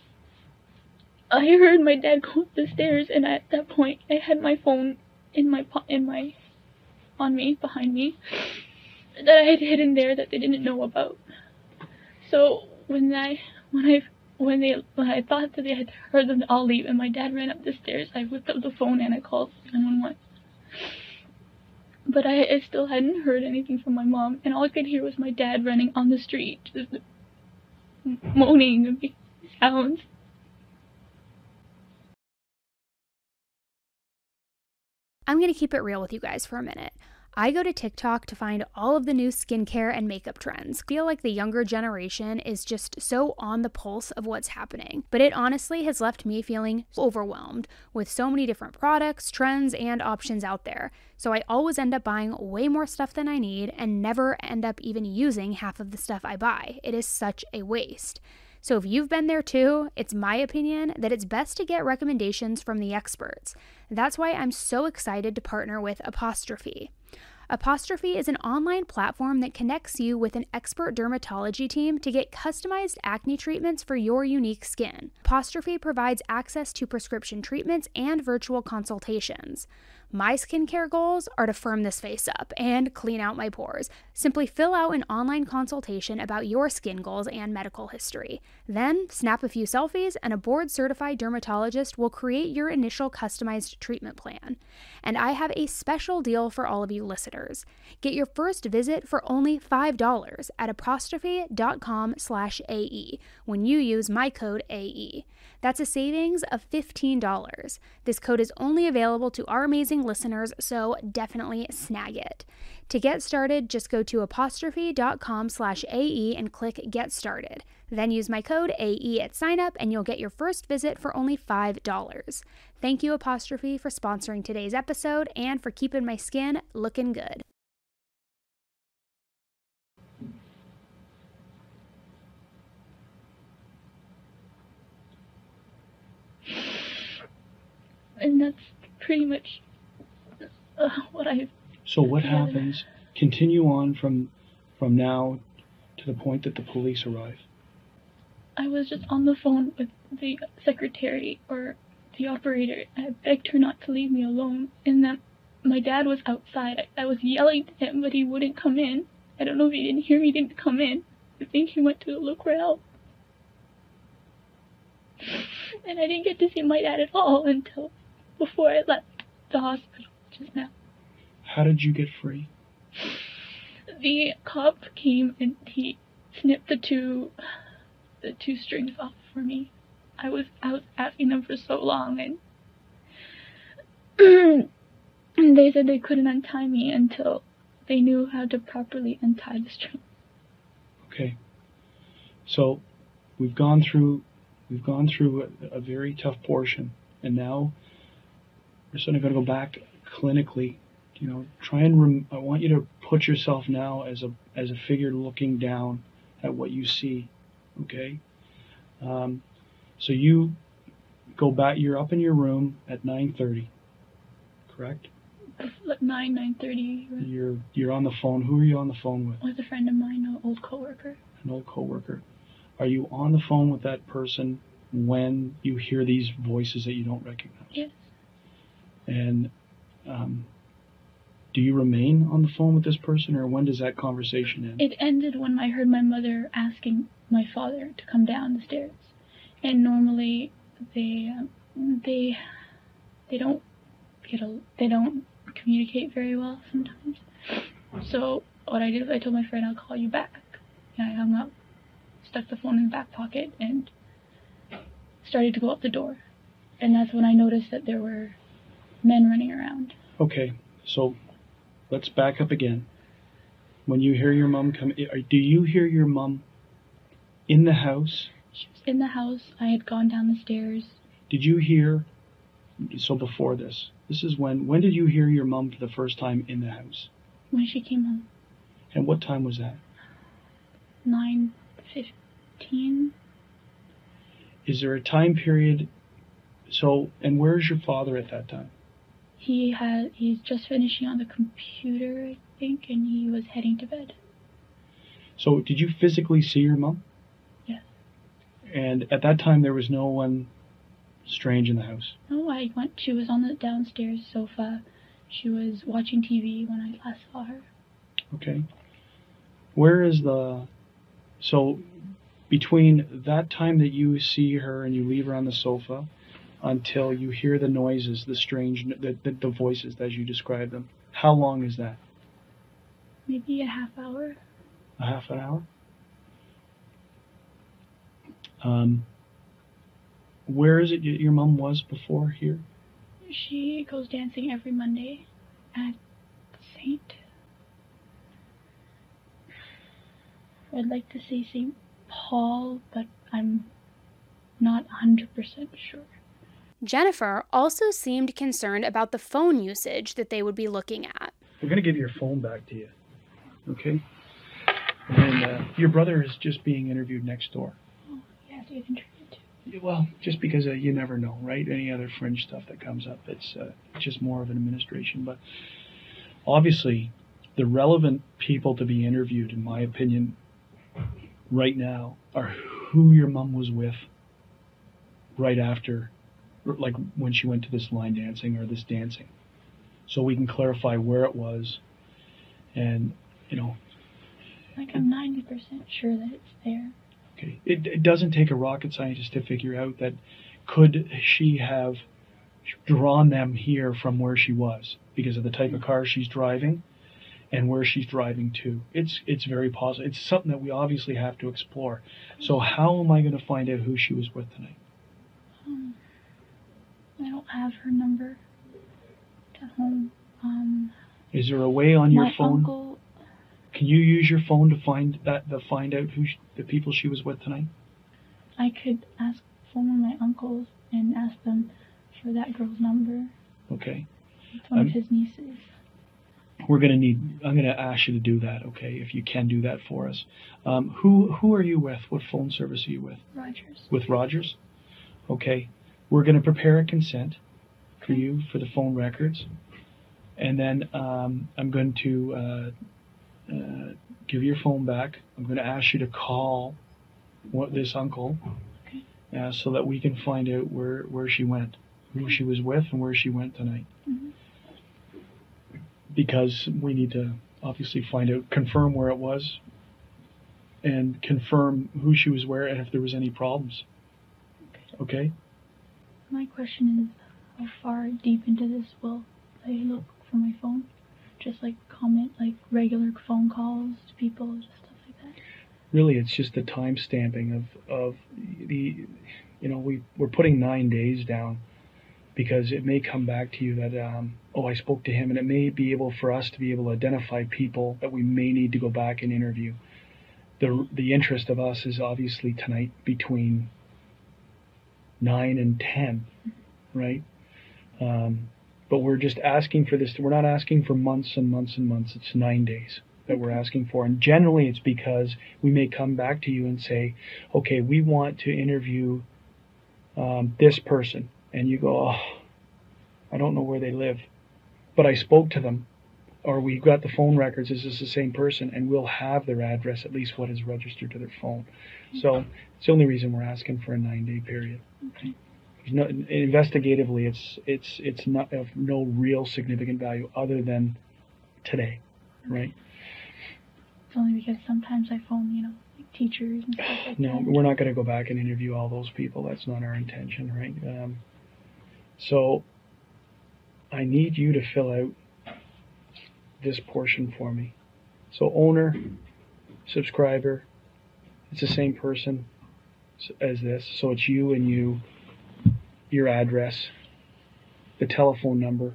I heard my dad go up the stairs, and at that point, I had my phone in my po- in my on me behind me that I had hidden there that they didn't know about. So when I when I when they when I thought that they had heard them all leave and my dad ran up the stairs, I whipped up the phone and I called 911. But I, I still hadn't heard anything from my mom, and all I could hear was my dad running on the street, just moaning and sounds. I'm going to keep it real with you guys for a minute. I go to TikTok to find all of the new skincare and makeup trends. I feel like the younger generation is just so on the pulse of what's happening, but it honestly has left me feeling overwhelmed with so many different products, trends, and options out there. So I always end up buying way more stuff than I need and never end up even using half of the stuff I buy. It is such a waste. So, if you've been there too, it's my opinion that it's best to get recommendations from the experts. That's why I'm so excited to partner with Apostrophe. Apostrophe is an online platform that connects you with an expert dermatology team to get customized acne treatments for your unique skin. Apostrophe provides access to prescription treatments and virtual consultations. My skincare goals are to firm this face up and clean out my pores. Simply fill out an online consultation about your skin goals and medical history. Then, snap a few selfies, and a board certified dermatologist will create your initial customized treatment plan. And I have a special deal for all of you listeners. Get your first visit for only $5 at apostrophe.com slash AE when you use my code AE. That's a savings of $15. This code is only available to our amazing listeners, so definitely snag it. To get started, just go to apostrophe.com slash AE and click Get Started. Then use my code AE at signup and you'll get your first visit for only $5. Thank you, Apostrophe, for sponsoring today's episode and for keeping my skin looking good. And that's pretty much uh, what I So what Yeah. happens? Continue on from from now to the point that the police arrive. I was just on the phone with the secretary or the operator. I begged her not to leave me alone, and then my dad was outside. I, I was yelling to him, but he wouldn't come in. I don't know if he didn't hear me, he didn't come in. I think he went to look for help. And I didn't get to see my dad at all until before I left the hospital. How did you get free? The cop came and he snipped the two the two strings off for me. I was I was asking them for so long and and they said they couldn't untie me until they knew how to properly untie the string. Okay. So we've gone through we've gone through a, a very tough portion, and now we're of going to go back clinically. You know, try and rem- I want you to put yourself now as a as a figure looking down at what you see. Okay. Um, so you go back. You're up in your room at 9:30. Correct. Nine nine thirty You're you're on the phone. Who are you on the phone with? with a friend of mine, an old coworker. an old coworker. Are you on the phone with that person when you hear these voices that you don't recognize? Yes. And um, do you remain on the phone with this person, or when does that conversation end? It ended when I heard my mother asking my father to come down the stairs, and normally they um, they they don't get a they don't communicate very well sometimes. So what I did was I told my friend I'll call you back, and I hung up, stuck the phone in the back pocket, and started to go out the door. And that's when I noticed that there were men running around. Okay, so let's back up again. When you hear your mom come, eh, i- do you hear your mom in the house? She was in the house. I had gone down the stairs. Did you hear? So before this, this is when. When did you hear your mom for the first time in the house? When she came home, And what time was that? nine fifteen. Is there a time period? So, and where's your father at that time? He had he's just finishing on the computer, I think, and he was heading to bed. So, did you physically see your mom? Yes. And at that time, there was no one strange in the house. No, I went. She was on the downstairs sofa. She was watching TV when I last saw her. Okay. Where is the. So, between that time that you see her and you leave her on the sofa until you hear the noises, the strange, the, the, the voices as you describe them, how long is that? Maybe a half hour. A half an hour? Um, where is it your mom was before here? She goes dancing every Monday at Saint. I'd like to say Saint Paul, but I'm not 100% sure. Jennifer also seemed concerned about the phone usage that they would be looking at. We're going to give your phone back to you. Okay? And uh, your brother is just being interviewed next door. You have to get interviewed too. Yeah, Well, just because uh, you never know, right? Any other fringe stuff that comes up, it's uh, just more of an administration. But obviously, the relevant people to be interviewed, in my opinion, right now, are who your mom was with right after, or like when she went to this line dancing or this dancing, so we can clarify where it was, and you know, Like, I'm 90% sure that it's there. Okay. It, it doesn't take a rocket scientist to figure out that could she have drawn them here from where she was because of the type of car she's driving and where she's driving to. It's it's very possible. It's something that we obviously have to explore. So how am I going to find out who she was with tonight? I don't have her number to home. Um, Is there a way on your phone? uncle, Can you use your phone to find that to find out who she, the people she was with tonight? I could ask phone one of my uncles and ask them for that girl's number. Okay. It's one Um, of his nieces. we're going to need i'm going to ask you to do that okay if you can do that for us um, who who are you with what phone service are you with Rogers. with rogers okay we're going to prepare a consent for you for the phone records and then um, i'm going to uh, uh, give your phone back i'm going to ask you to call what this uncle uh, so that we can find out where where she went who she was with and where she went tonight Mhm. because we need to obviously find out, confirm where it was, and confirm who she was where and if there was any problems. Okay? My question is, how far deep into this will I look for my phone? Just like comment, like regular phone calls to people, just stuff like that. Really, it's just the time stamping of, of the, you know, we, we're putting nine days down because it may come back to you that, um, oh, I spoke to him, and it may be able for us to be able to identify people that we may need to go back and interview. The, the interest of us is obviously tonight between nine and ten, right? Um, but we're just asking for this. We're not asking for months and months and months. It's nine days that we're asking for. And generally, it's because we may come back to you and say, okay, we want to interview um, this person. And you go, oh, I don't know where they live. But I spoke to them. Or we've got the phone records. Is this the same person? And we'll have their address, at least what is registered to their phone. So it's the only reason we're asking for a nine day period. Okay. No, investigatively, it's it's it's not of no real significant value other than today, right? It's only because sometimes I phone, you know, like teachers and stuff like No, that. we're not going to go back and interview all those people. That's not our intention, right? Um, so I need you to fill out this portion for me. So owner, subscriber, it's the same person as this. So it's you and you your address, the telephone number,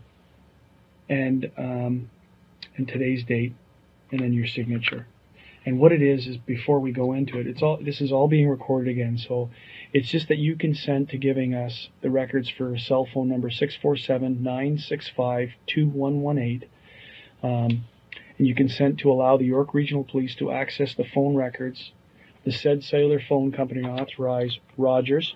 and um, and today's date, and then your signature. And what it is is before we go into it, it's all this is all being recorded again. So it's just that you consent to giving us the records for cell phone number 647-965-2118. Um, and you consent to allow the York Regional Police to access the phone records the said cellular phone company authorized Rogers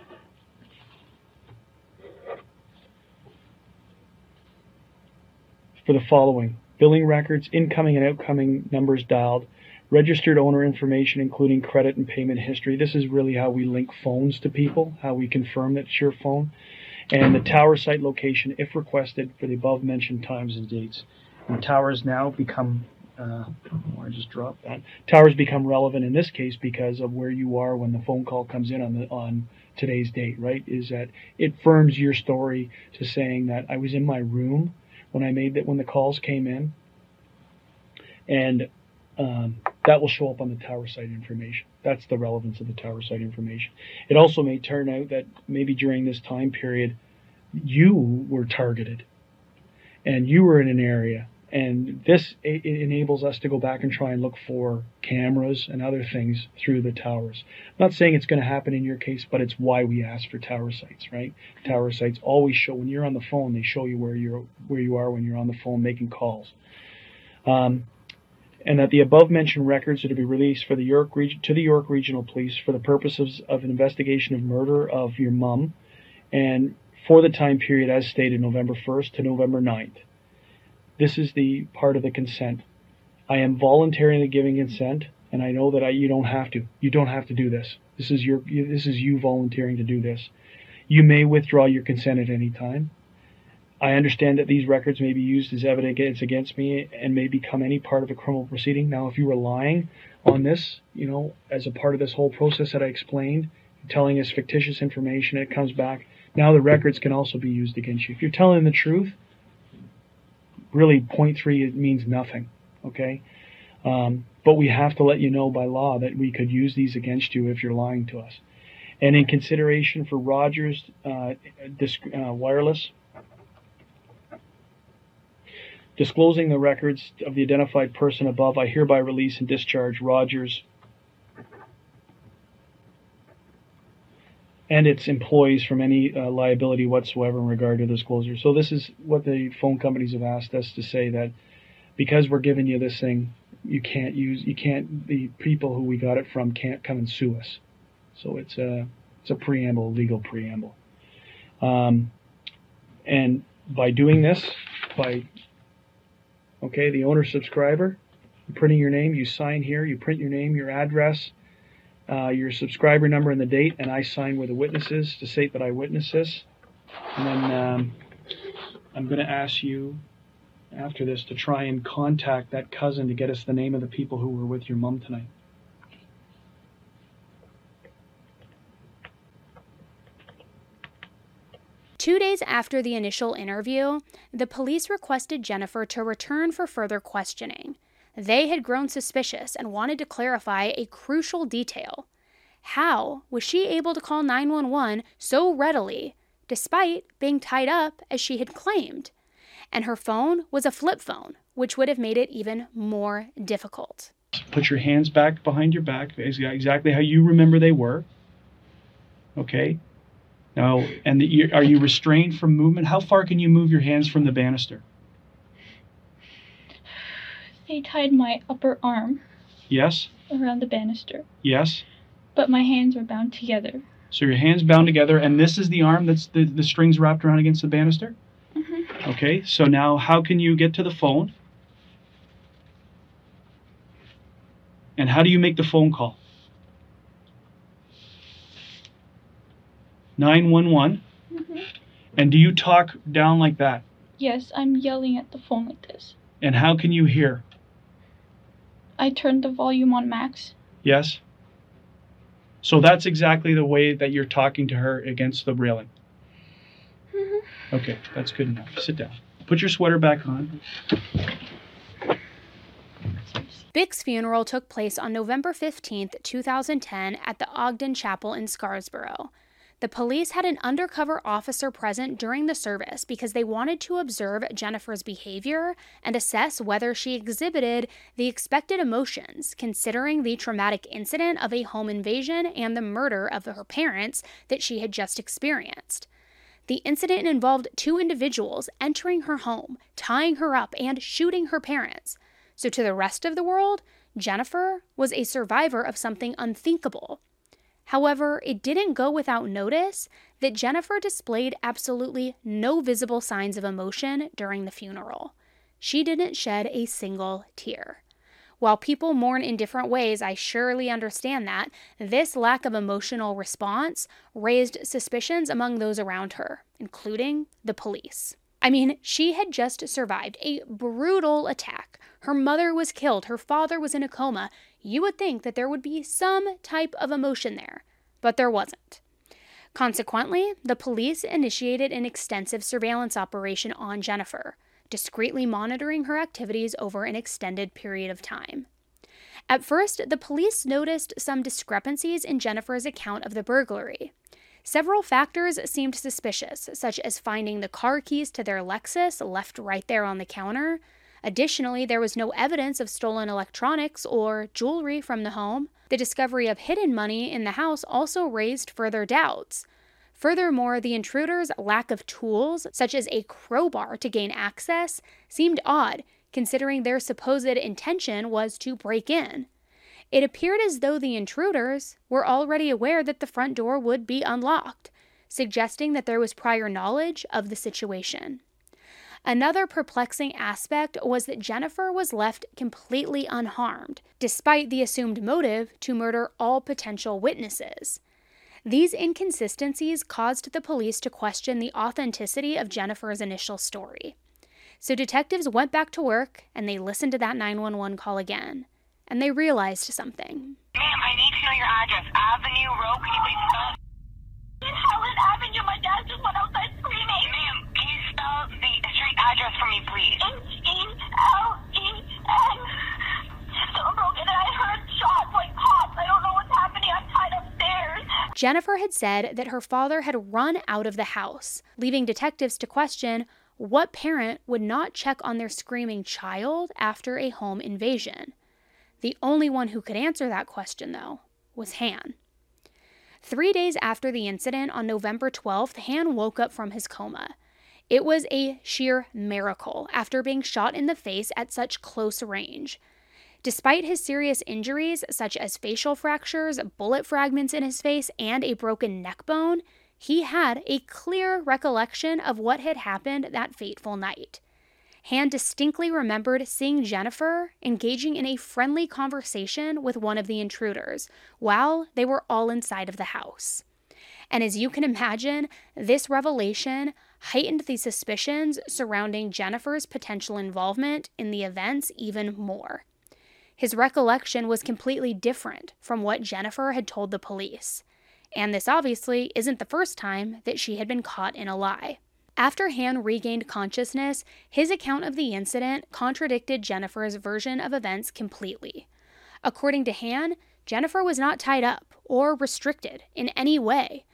for the following billing records, incoming and outgoing numbers dialed, registered owner information, including credit and payment history. This is really how we link phones to people, how we confirm that it's your phone, and the tower site location, if requested, for the above mentioned times and dates. And towers now become, uh, I just dropped that. Towers become relevant in this case because of where you are when the phone call comes in on the on today's date, right? Is that it firms your story to saying that I was in my room when I made that when the calls came in, and um, that will show up on the tower site information. That's the relevance of the tower site information. It also may turn out that maybe during this time period, you were targeted, and you were in an area, and this it enables us to go back and try and look for cameras and other things through the towers. I'm not saying it's going to happen in your case, but it's why we ask for tower sites, right? Tower sites always show when you're on the phone, they show you where you're where you are when you're on the phone making calls. Um, and that the above mentioned records are to be released for the York region to the York Regional Police for the purposes of an investigation of murder of your mum, and for the time period as stated, November 1st to November 9th. This is the part of the consent. I am voluntarily giving consent, and I know that I, you don't have to. You don't have to do this. This is your. This is you volunteering to do this. You may withdraw your consent at any time. I understand that these records may be used as evidence against me and may become any part of a criminal proceeding. Now, if you were lying on this, you know, as a part of this whole process that I explained, telling us fictitious information, it comes back. Now the records can also be used against you. If you're telling the truth, really point three it means nothing. Okay, um, but we have to let you know by law that we could use these against you if you're lying to us. And in consideration for Rogers uh, disc, uh, Wireless disclosing the records of the identified person above, I hereby release and discharge Rogers and its employees from any uh, liability whatsoever in regard to disclosure. So this is what the phone companies have asked us to say that because we're giving you this thing, you can't use, you can't, the people who we got it from can't come and sue us. So it's a, it's a preamble, legal preamble. Um, and by doing this, by, okay, the owner subscriber, printing your name, you sign here, you print your name, your address, uh, your subscriber number and the date, and I sign with the witnesses to state that I witnessed this. And then um, I'm going to ask you after this to try and contact that cousin to get us the name of the people who were with your mom tonight. Two days after the initial interview, the police requested Jennifer to return for further questioning. They had grown suspicious and wanted to clarify a crucial detail. How was she able to call 911 so readily, despite being tied up as she had claimed? And her phone was a flip phone, which would have made it even more difficult. Put your hands back behind your back, exactly how you remember they were. Okay? Now, and the, are you restrained from movement? How far can you move your hands from the banister? They tied my upper arm Yes? around the banister, Yes? but my hands were bound together. So your hands bound together, and this is the arm that's the, the strings wrapped around against the banister? Mm-hmm. Okay, so now how can you get to the phone? And how do you make the phone call? 911. Mm-hmm. And do you talk down like that? Yes, I'm yelling at the phone like this. And how can you hear? I turned the volume on max. Yes? So that's exactly the way that you're talking to her against the railing. Mm-hmm. Okay, that's good enough. Sit down. Put your sweater back on. Bich's funeral took place on November 15, 2010, at the Ogden Chapel in Scarborough. The police had an undercover officer present during the service because they wanted to observe Jennifer's behavior and assess whether she exhibited the expected emotions, considering the traumatic incident of a home invasion and the murder of her parents that she had just experienced. The incident involved two individuals entering her home, tying her up, and shooting her parents. So, to the rest of the world, Jennifer was a survivor of something unthinkable However, it didn't go without notice that Jennifer displayed absolutely no visible signs of emotion during the funeral. She didn't shed a single tear. While people mourn in different ways, I surely understand that, this lack of emotional response raised suspicions among those around her, including the police. I mean, she had just survived a brutal attack. Her mother was killed, her father was in a coma. You would think that there would be some type of emotion there, but there wasn't. Consequently, the police initiated an extensive surveillance operation on Jennifer, discreetly monitoring her activities over an extended period of time. At first, the police noticed some discrepancies in Jennifer's account of the burglary. Several factors seemed suspicious, such as finding the car keys to their Lexus left right there on the counter. Additionally, there was no evidence of stolen electronics or jewelry from the home. The discovery of hidden money in the house also raised further doubts. Furthermore, the intruder's lack of tools, such as a crowbar to gain access, seemed odd, considering their supposed intention was to break in. It appeared as though the intruders were already aware that the front door would be unlocked, suggesting that there was prior knowledge of the situation. Another perplexing aspect was that Jennifer was left completely unharmed, despite the assumed motive to murder all potential witnesses. These inconsistencies caused the police to question the authenticity of Jennifer's initial story. So detectives went back to work and they listened to that 911 call again and they realized something. Ma'am, I need to know your address. Avenue Road, can you please Helen Avenue, my dad just went outside screaming. Ma'am, can you spell the street address for me, please? H-E-L-E-N. Someone broke in and I heard shots like pops. I don't know what's happening. I'm tied upstairs. Jennifer had said that her father had run out of the house, leaving detectives to question what parent would not check on their screaming child after a home invasion. The only one who could answer that question, though, was Han. Three days after the incident on November 12th, Han woke up from his coma. It was a sheer miracle after being shot in the face at such close range. Despite his serious injuries, such as facial fractures, bullet fragments in his face, and a broken neck bone, he had a clear recollection of what had happened that fateful night. Han distinctly remembered seeing Jennifer engaging in a friendly conversation with one of the intruders while they were all inside of the house. And as you can imagine, this revelation heightened the suspicions surrounding Jennifer's potential involvement in the events even more. His recollection was completely different from what Jennifer had told the police. And this obviously isn't the first time that she had been caught in a lie. After Han regained consciousness, his account of the incident contradicted Jennifer's version of events completely. According to Han, Jennifer was not tied up or restricted in any way.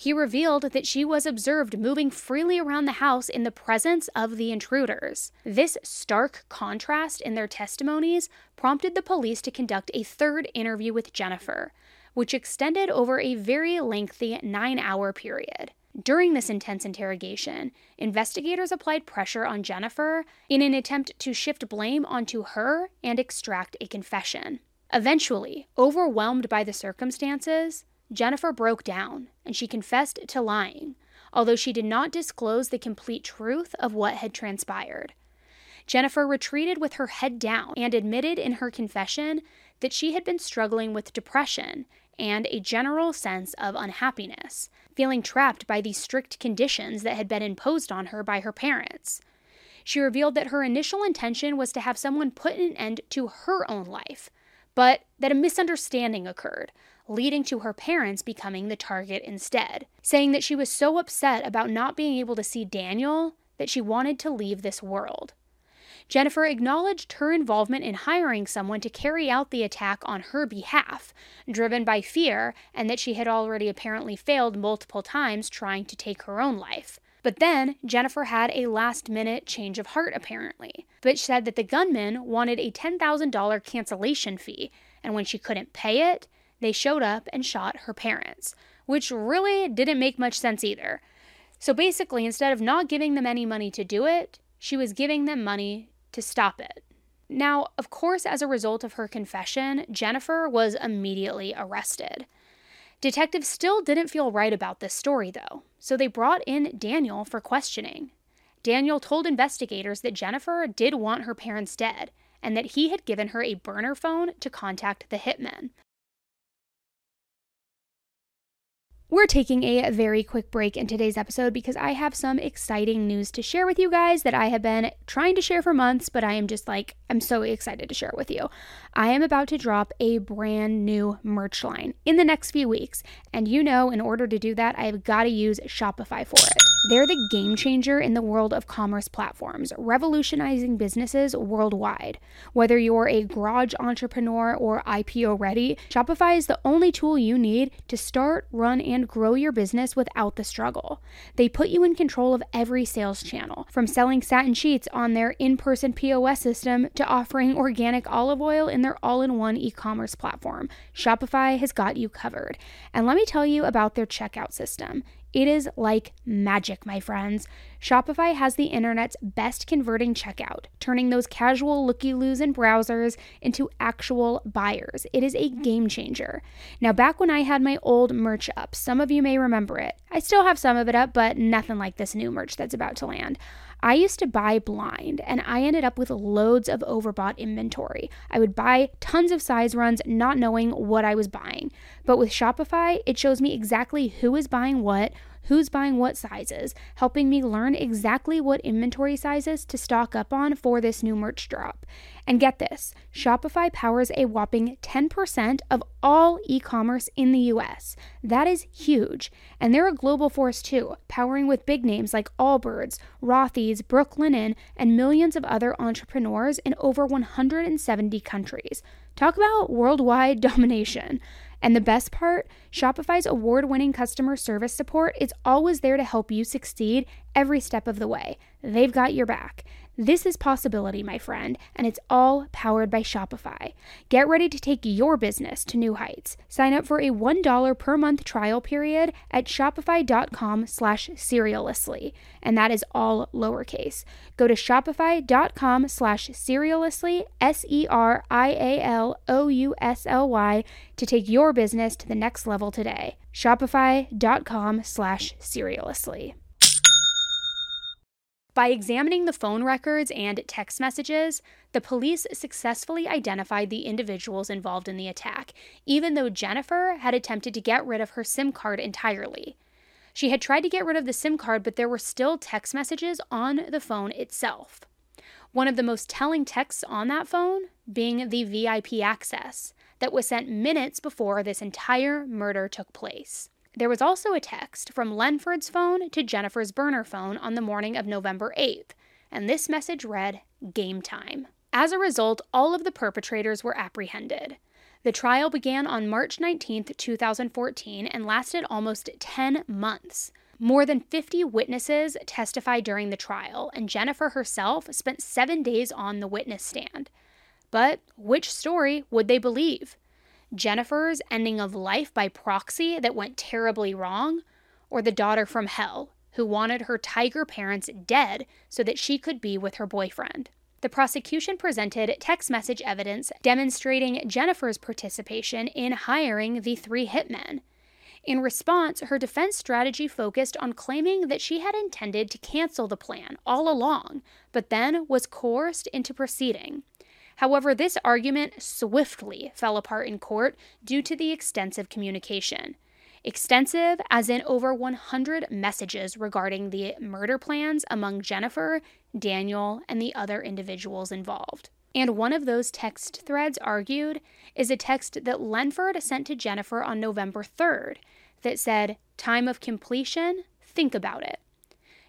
He revealed that she was observed moving freely around the house in the presence of the intruders. This stark contrast in their testimonies prompted the police to conduct a third interview with Jennifer, which extended over a very lengthy nine hour period. During this intense interrogation, investigators applied pressure on Jennifer in an attempt to shift blame onto her and extract a confession. Eventually, overwhelmed by the circumstances, Jennifer broke down and she confessed to lying, although she did not disclose the complete truth of what had transpired. Jennifer retreated with her head down and admitted in her confession that she had been struggling with depression and a general sense of unhappiness, feeling trapped by the strict conditions that had been imposed on her by her parents. She revealed that her initial intention was to have someone put an end to her own life, but that a misunderstanding occurred, leading to her parents becoming the target instead, saying that she was so upset about not being able to see Daniel that she wanted to leave this world. Jennifer acknowledged her involvement in hiring someone to carry out the attack on her behalf, driven by fear, and that she had already apparently failed multiple times trying to take her own life. But then Jennifer had a last minute change of heart, apparently. Bitch said that the gunman wanted a $10,000 cancellation fee, and when she couldn't pay it, they showed up and shot her parents, which really didn't make much sense either. So basically, instead of not giving them any money to do it, she was giving them money to stop it. Now, of course, as a result of her confession, Jennifer was immediately arrested. Detectives still didn't feel right about this story, though, so they brought in Daniel for questioning. Daniel told investigators that Jennifer did want her parents dead and that he had given her a burner phone to contact the hitmen. We're taking a very quick break in today's episode because I have some exciting news to share with you guys that I have been trying to share for months, but I am just like, I'm so excited to share it with you. I am about to drop a brand new merch line in the next few weeks. And you know, in order to do that, I've got to use Shopify for it. They're the game changer in the world of commerce platforms, revolutionizing businesses worldwide. Whether you're a garage entrepreneur or IPO ready, Shopify is the only tool you need to start, run, and grow your business without the struggle. They put you in control of every sales channel, from selling satin sheets on their in person POS system to offering organic olive oil in their all in one e commerce platform. Shopify has got you covered. And let me tell you about their checkout system. It is like magic, my friends. Shopify has the internet's best converting checkout, turning those casual looky loos in browsers into actual buyers. It is a game changer. Now, back when I had my old merch up, some of you may remember it. I still have some of it up, but nothing like this new merch that's about to land. I used to buy blind and I ended up with loads of overbought inventory. I would buy tons of size runs not knowing what I was buying. But with Shopify, it shows me exactly who is buying what, who's buying what sizes, helping me learn exactly what inventory sizes to stock up on for this new merch drop. And get this Shopify powers a whopping 10% of all e commerce in the US. That is huge. And they're a global force too, powering with big names like Allbirds, Rothy's, Brooklinen, and millions of other entrepreneurs in over 170 countries. Talk about worldwide domination. And the best part Shopify's award winning customer service support is always there to help you succeed every step of the way. They've got your back. This is possibility, my friend, and it's all powered by Shopify. Get ready to take your business to new heights. Sign up for a $1 per month trial period at shopify.com slash serialously, and that is all lowercase. Go to shopify.com slash serialously, S-E-R-I-A-L-O-U-S-L-Y, to take your business to the next level today. Shopify.com slash serialously. By examining the phone records and text messages, the police successfully identified the individuals involved in the attack, even though Jennifer had attempted to get rid of her SIM card entirely. She had tried to get rid of the SIM card, but there were still text messages on the phone itself. One of the most telling texts on that phone being the VIP access that was sent minutes before this entire murder took place. There was also a text from Lenford's phone to Jennifer's burner phone on the morning of November 8th, and this message read, Game time. As a result, all of the perpetrators were apprehended. The trial began on March 19, 2014, and lasted almost 10 months. More than 50 witnesses testified during the trial, and Jennifer herself spent seven days on the witness stand. But which story would they believe? Jennifer's ending of life by proxy that went terribly wrong, or the daughter from hell who wanted her tiger parents dead so that she could be with her boyfriend. The prosecution presented text message evidence demonstrating Jennifer's participation in hiring the three hitmen. In response, her defense strategy focused on claiming that she had intended to cancel the plan all along, but then was coerced into proceeding. However, this argument swiftly fell apart in court due to the extensive communication. Extensive, as in over 100 messages regarding the murder plans among Jennifer, Daniel, and the other individuals involved. And one of those text threads argued is a text that Lenford sent to Jennifer on November 3rd that said, Time of completion, think about it.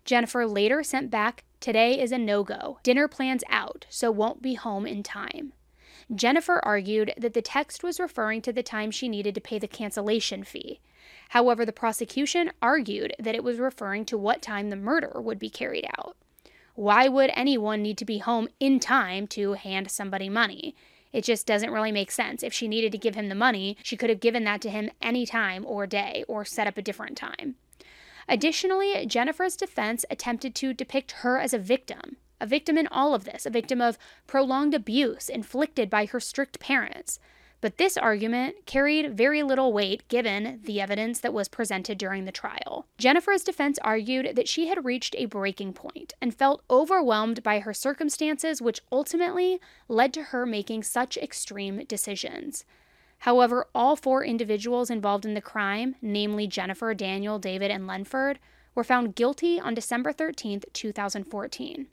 Jennifer later sent back Today is a no go. Dinner plans out, so won't be home in time. Jennifer argued that the text was referring to the time she needed to pay the cancellation fee. However, the prosecution argued that it was referring to what time the murder would be carried out. Why would anyone need to be home in time to hand somebody money? It just doesn't really make sense. If she needed to give him the money, she could have given that to him any time or day or set up a different time. Additionally, Jennifer's defense attempted to depict her as a victim, a victim in all of this, a victim of prolonged abuse inflicted by her strict parents. But this argument carried very little weight given the evidence that was presented during the trial. Jennifer's defense argued that she had reached a breaking point and felt overwhelmed by her circumstances, which ultimately led to her making such extreme decisions. However, all four individuals involved in the crime, namely Jennifer, Daniel, David, and Lenford, were found guilty on December 13, 2014.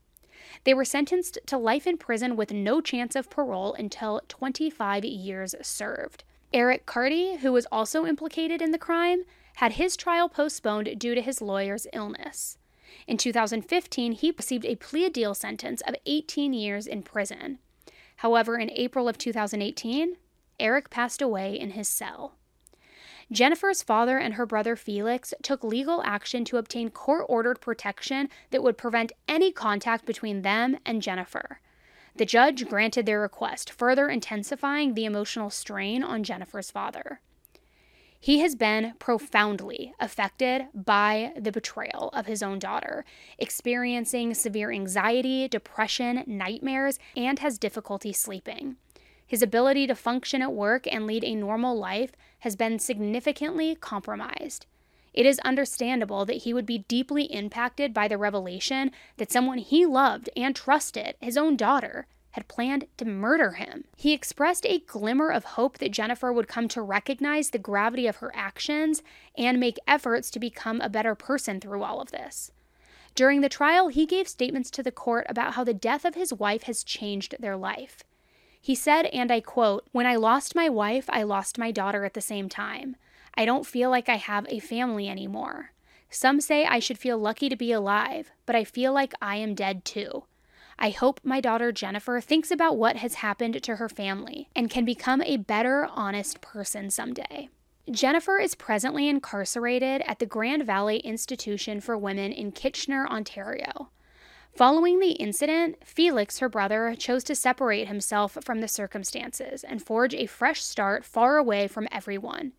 They were sentenced to life in prison with no chance of parole until 25 years served. Eric Carty, who was also implicated in the crime, had his trial postponed due to his lawyer's illness. In 2015, he received a plea deal sentence of 18 years in prison. However, in April of 2018, Eric passed away in his cell. Jennifer's father and her brother Felix took legal action to obtain court ordered protection that would prevent any contact between them and Jennifer. The judge granted their request, further intensifying the emotional strain on Jennifer's father. He has been profoundly affected by the betrayal of his own daughter, experiencing severe anxiety, depression, nightmares, and has difficulty sleeping. His ability to function at work and lead a normal life has been significantly compromised. It is understandable that he would be deeply impacted by the revelation that someone he loved and trusted, his own daughter, had planned to murder him. He expressed a glimmer of hope that Jennifer would come to recognize the gravity of her actions and make efforts to become a better person through all of this. During the trial, he gave statements to the court about how the death of his wife has changed their life. He said, and I quote, When I lost my wife, I lost my daughter at the same time. I don't feel like I have a family anymore. Some say I should feel lucky to be alive, but I feel like I am dead too. I hope my daughter Jennifer thinks about what has happened to her family and can become a better, honest person someday. Jennifer is presently incarcerated at the Grand Valley Institution for Women in Kitchener, Ontario. Following the incident, Felix, her brother, chose to separate himself from the circumstances and forge a fresh start far away from everyone.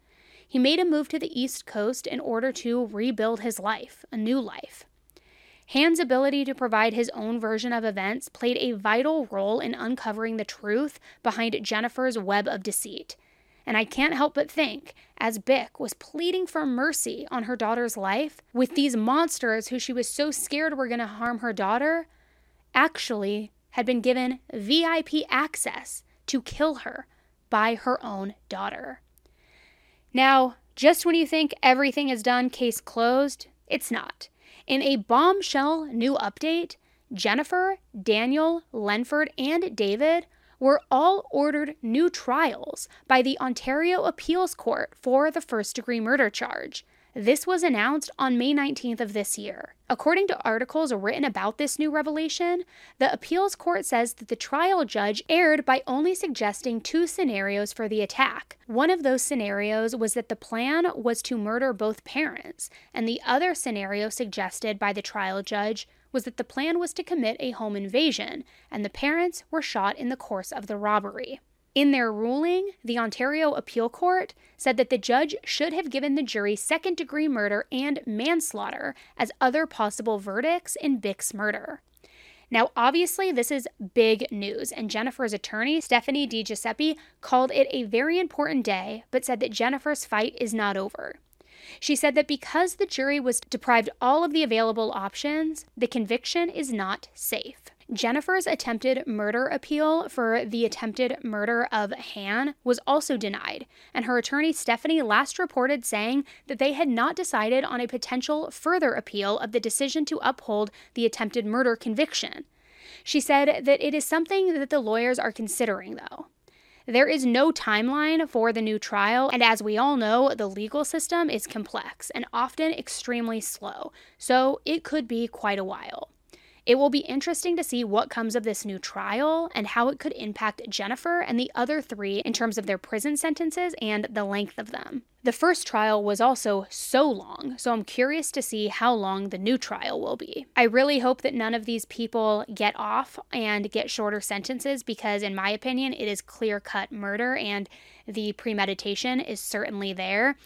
He made a move to the East Coast in order to rebuild his life, a new life. Han's ability to provide his own version of events played a vital role in uncovering the truth behind Jennifer's web of deceit and I can't help but think, as Bich was pleading for mercy on her daughter's life, with these monsters who she was so scared were going to harm her daughter, actually had been given VIP access to kill her by her own daughter. Now, just when you think everything is done, case closed, it's not. In a bombshell new update, Jennifer, Daniel, Lenford, and David were all ordered new trials by the Ontario Appeals Court for the first degree murder charge. This was announced on May 19th of this year. According to articles written about this new revelation, the appeals court says that the trial judge erred by only suggesting two scenarios for the attack. One of those scenarios was that the plan was to murder both parents, and the other scenario suggested by the trial judge was that the plan was to commit a home invasion, and the parents were shot in the course of the robbery. In their ruling, the Ontario Appeal Court said that the judge should have given the jury second degree murder and manslaughter as other possible verdicts in Bich's murder. Now, obviously, this is big news, and Jennifer's attorney, Stephanie DiGiuseppe, called it a very important day, but said that Jennifer's fight is not over. She said that because the jury was deprived all of the available options, the conviction is not safe. Jennifer's attempted murder appeal for the attempted murder of Han was also denied, and her attorney Stephanie last reported saying that they had not decided on a potential further appeal of the decision to uphold the attempted murder conviction. She said that it is something that the lawyers are considering, though. There is no timeline for the new trial, and as we all know, the legal system is complex and often extremely slow, so it could be quite a while. It will be interesting to see what comes of this new trial and how it could impact Jennifer and the other three in terms of their prison sentences and the length of them. The first trial was also so long, so I'm curious to see how long the new trial will be. I really hope that none of these people get off and get shorter sentences because, in my opinion, it is clear cut murder and the premeditation is certainly there.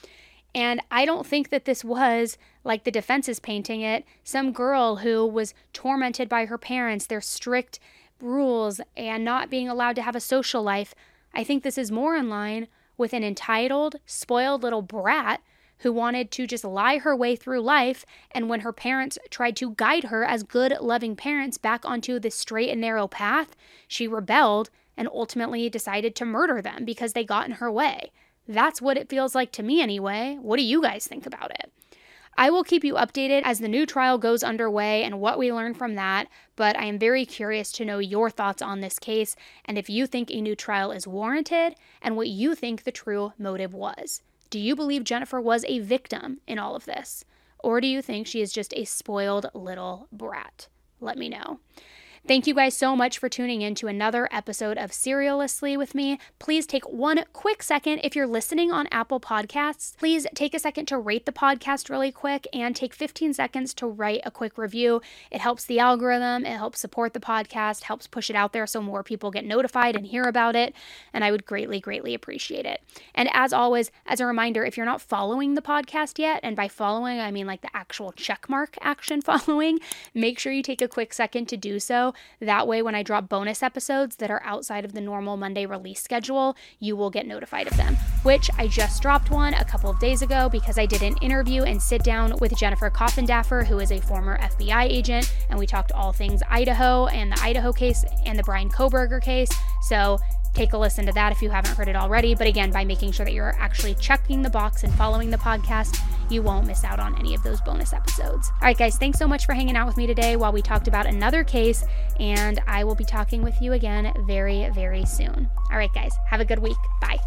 And I don't think that this was, like the defense is painting it, some girl who was tormented by her parents, their strict rules, and not being allowed to have a social life. I think this is more in line with an entitled, spoiled little brat who wanted to just lie her way through life. And when her parents tried to guide her as good, loving parents back onto the straight and narrow path, she rebelled and ultimately decided to murder them because they got in her way. That's what it feels like to me, anyway. What do you guys think about it? I will keep you updated as the new trial goes underway and what we learn from that, but I am very curious to know your thoughts on this case and if you think a new trial is warranted and what you think the true motive was. Do you believe Jennifer was a victim in all of this? Or do you think she is just a spoiled little brat? Let me know. Thank you guys so much for tuning in to another episode of Serialously with me. Please take one quick second if you're listening on Apple Podcasts. Please take a second to rate the podcast really quick and take 15 seconds to write a quick review. It helps the algorithm, it helps support the podcast, helps push it out there so more people get notified and hear about it, and I would greatly greatly appreciate it. And as always, as a reminder, if you're not following the podcast yet, and by following I mean like the actual checkmark action following, make sure you take a quick second to do so that way, when I drop bonus episodes that are outside of the normal Monday release schedule, you will get notified of them. Which I just dropped one a couple of days ago because I did an interview and sit down with Jennifer Coffindaffer, who is a former FBI agent, and we talked all things Idaho and the Idaho case and the Bryan Kohberger case. So take a listen to that if you haven't heard it already. But again, by making sure that you're actually checking the box and following the podcast, you won't miss out on any of those bonus episodes. All right, guys, thanks so much for hanging out with me today while we talked about another case. And I will be talking with you again very, very soon. All right, guys, have a good week. Bye.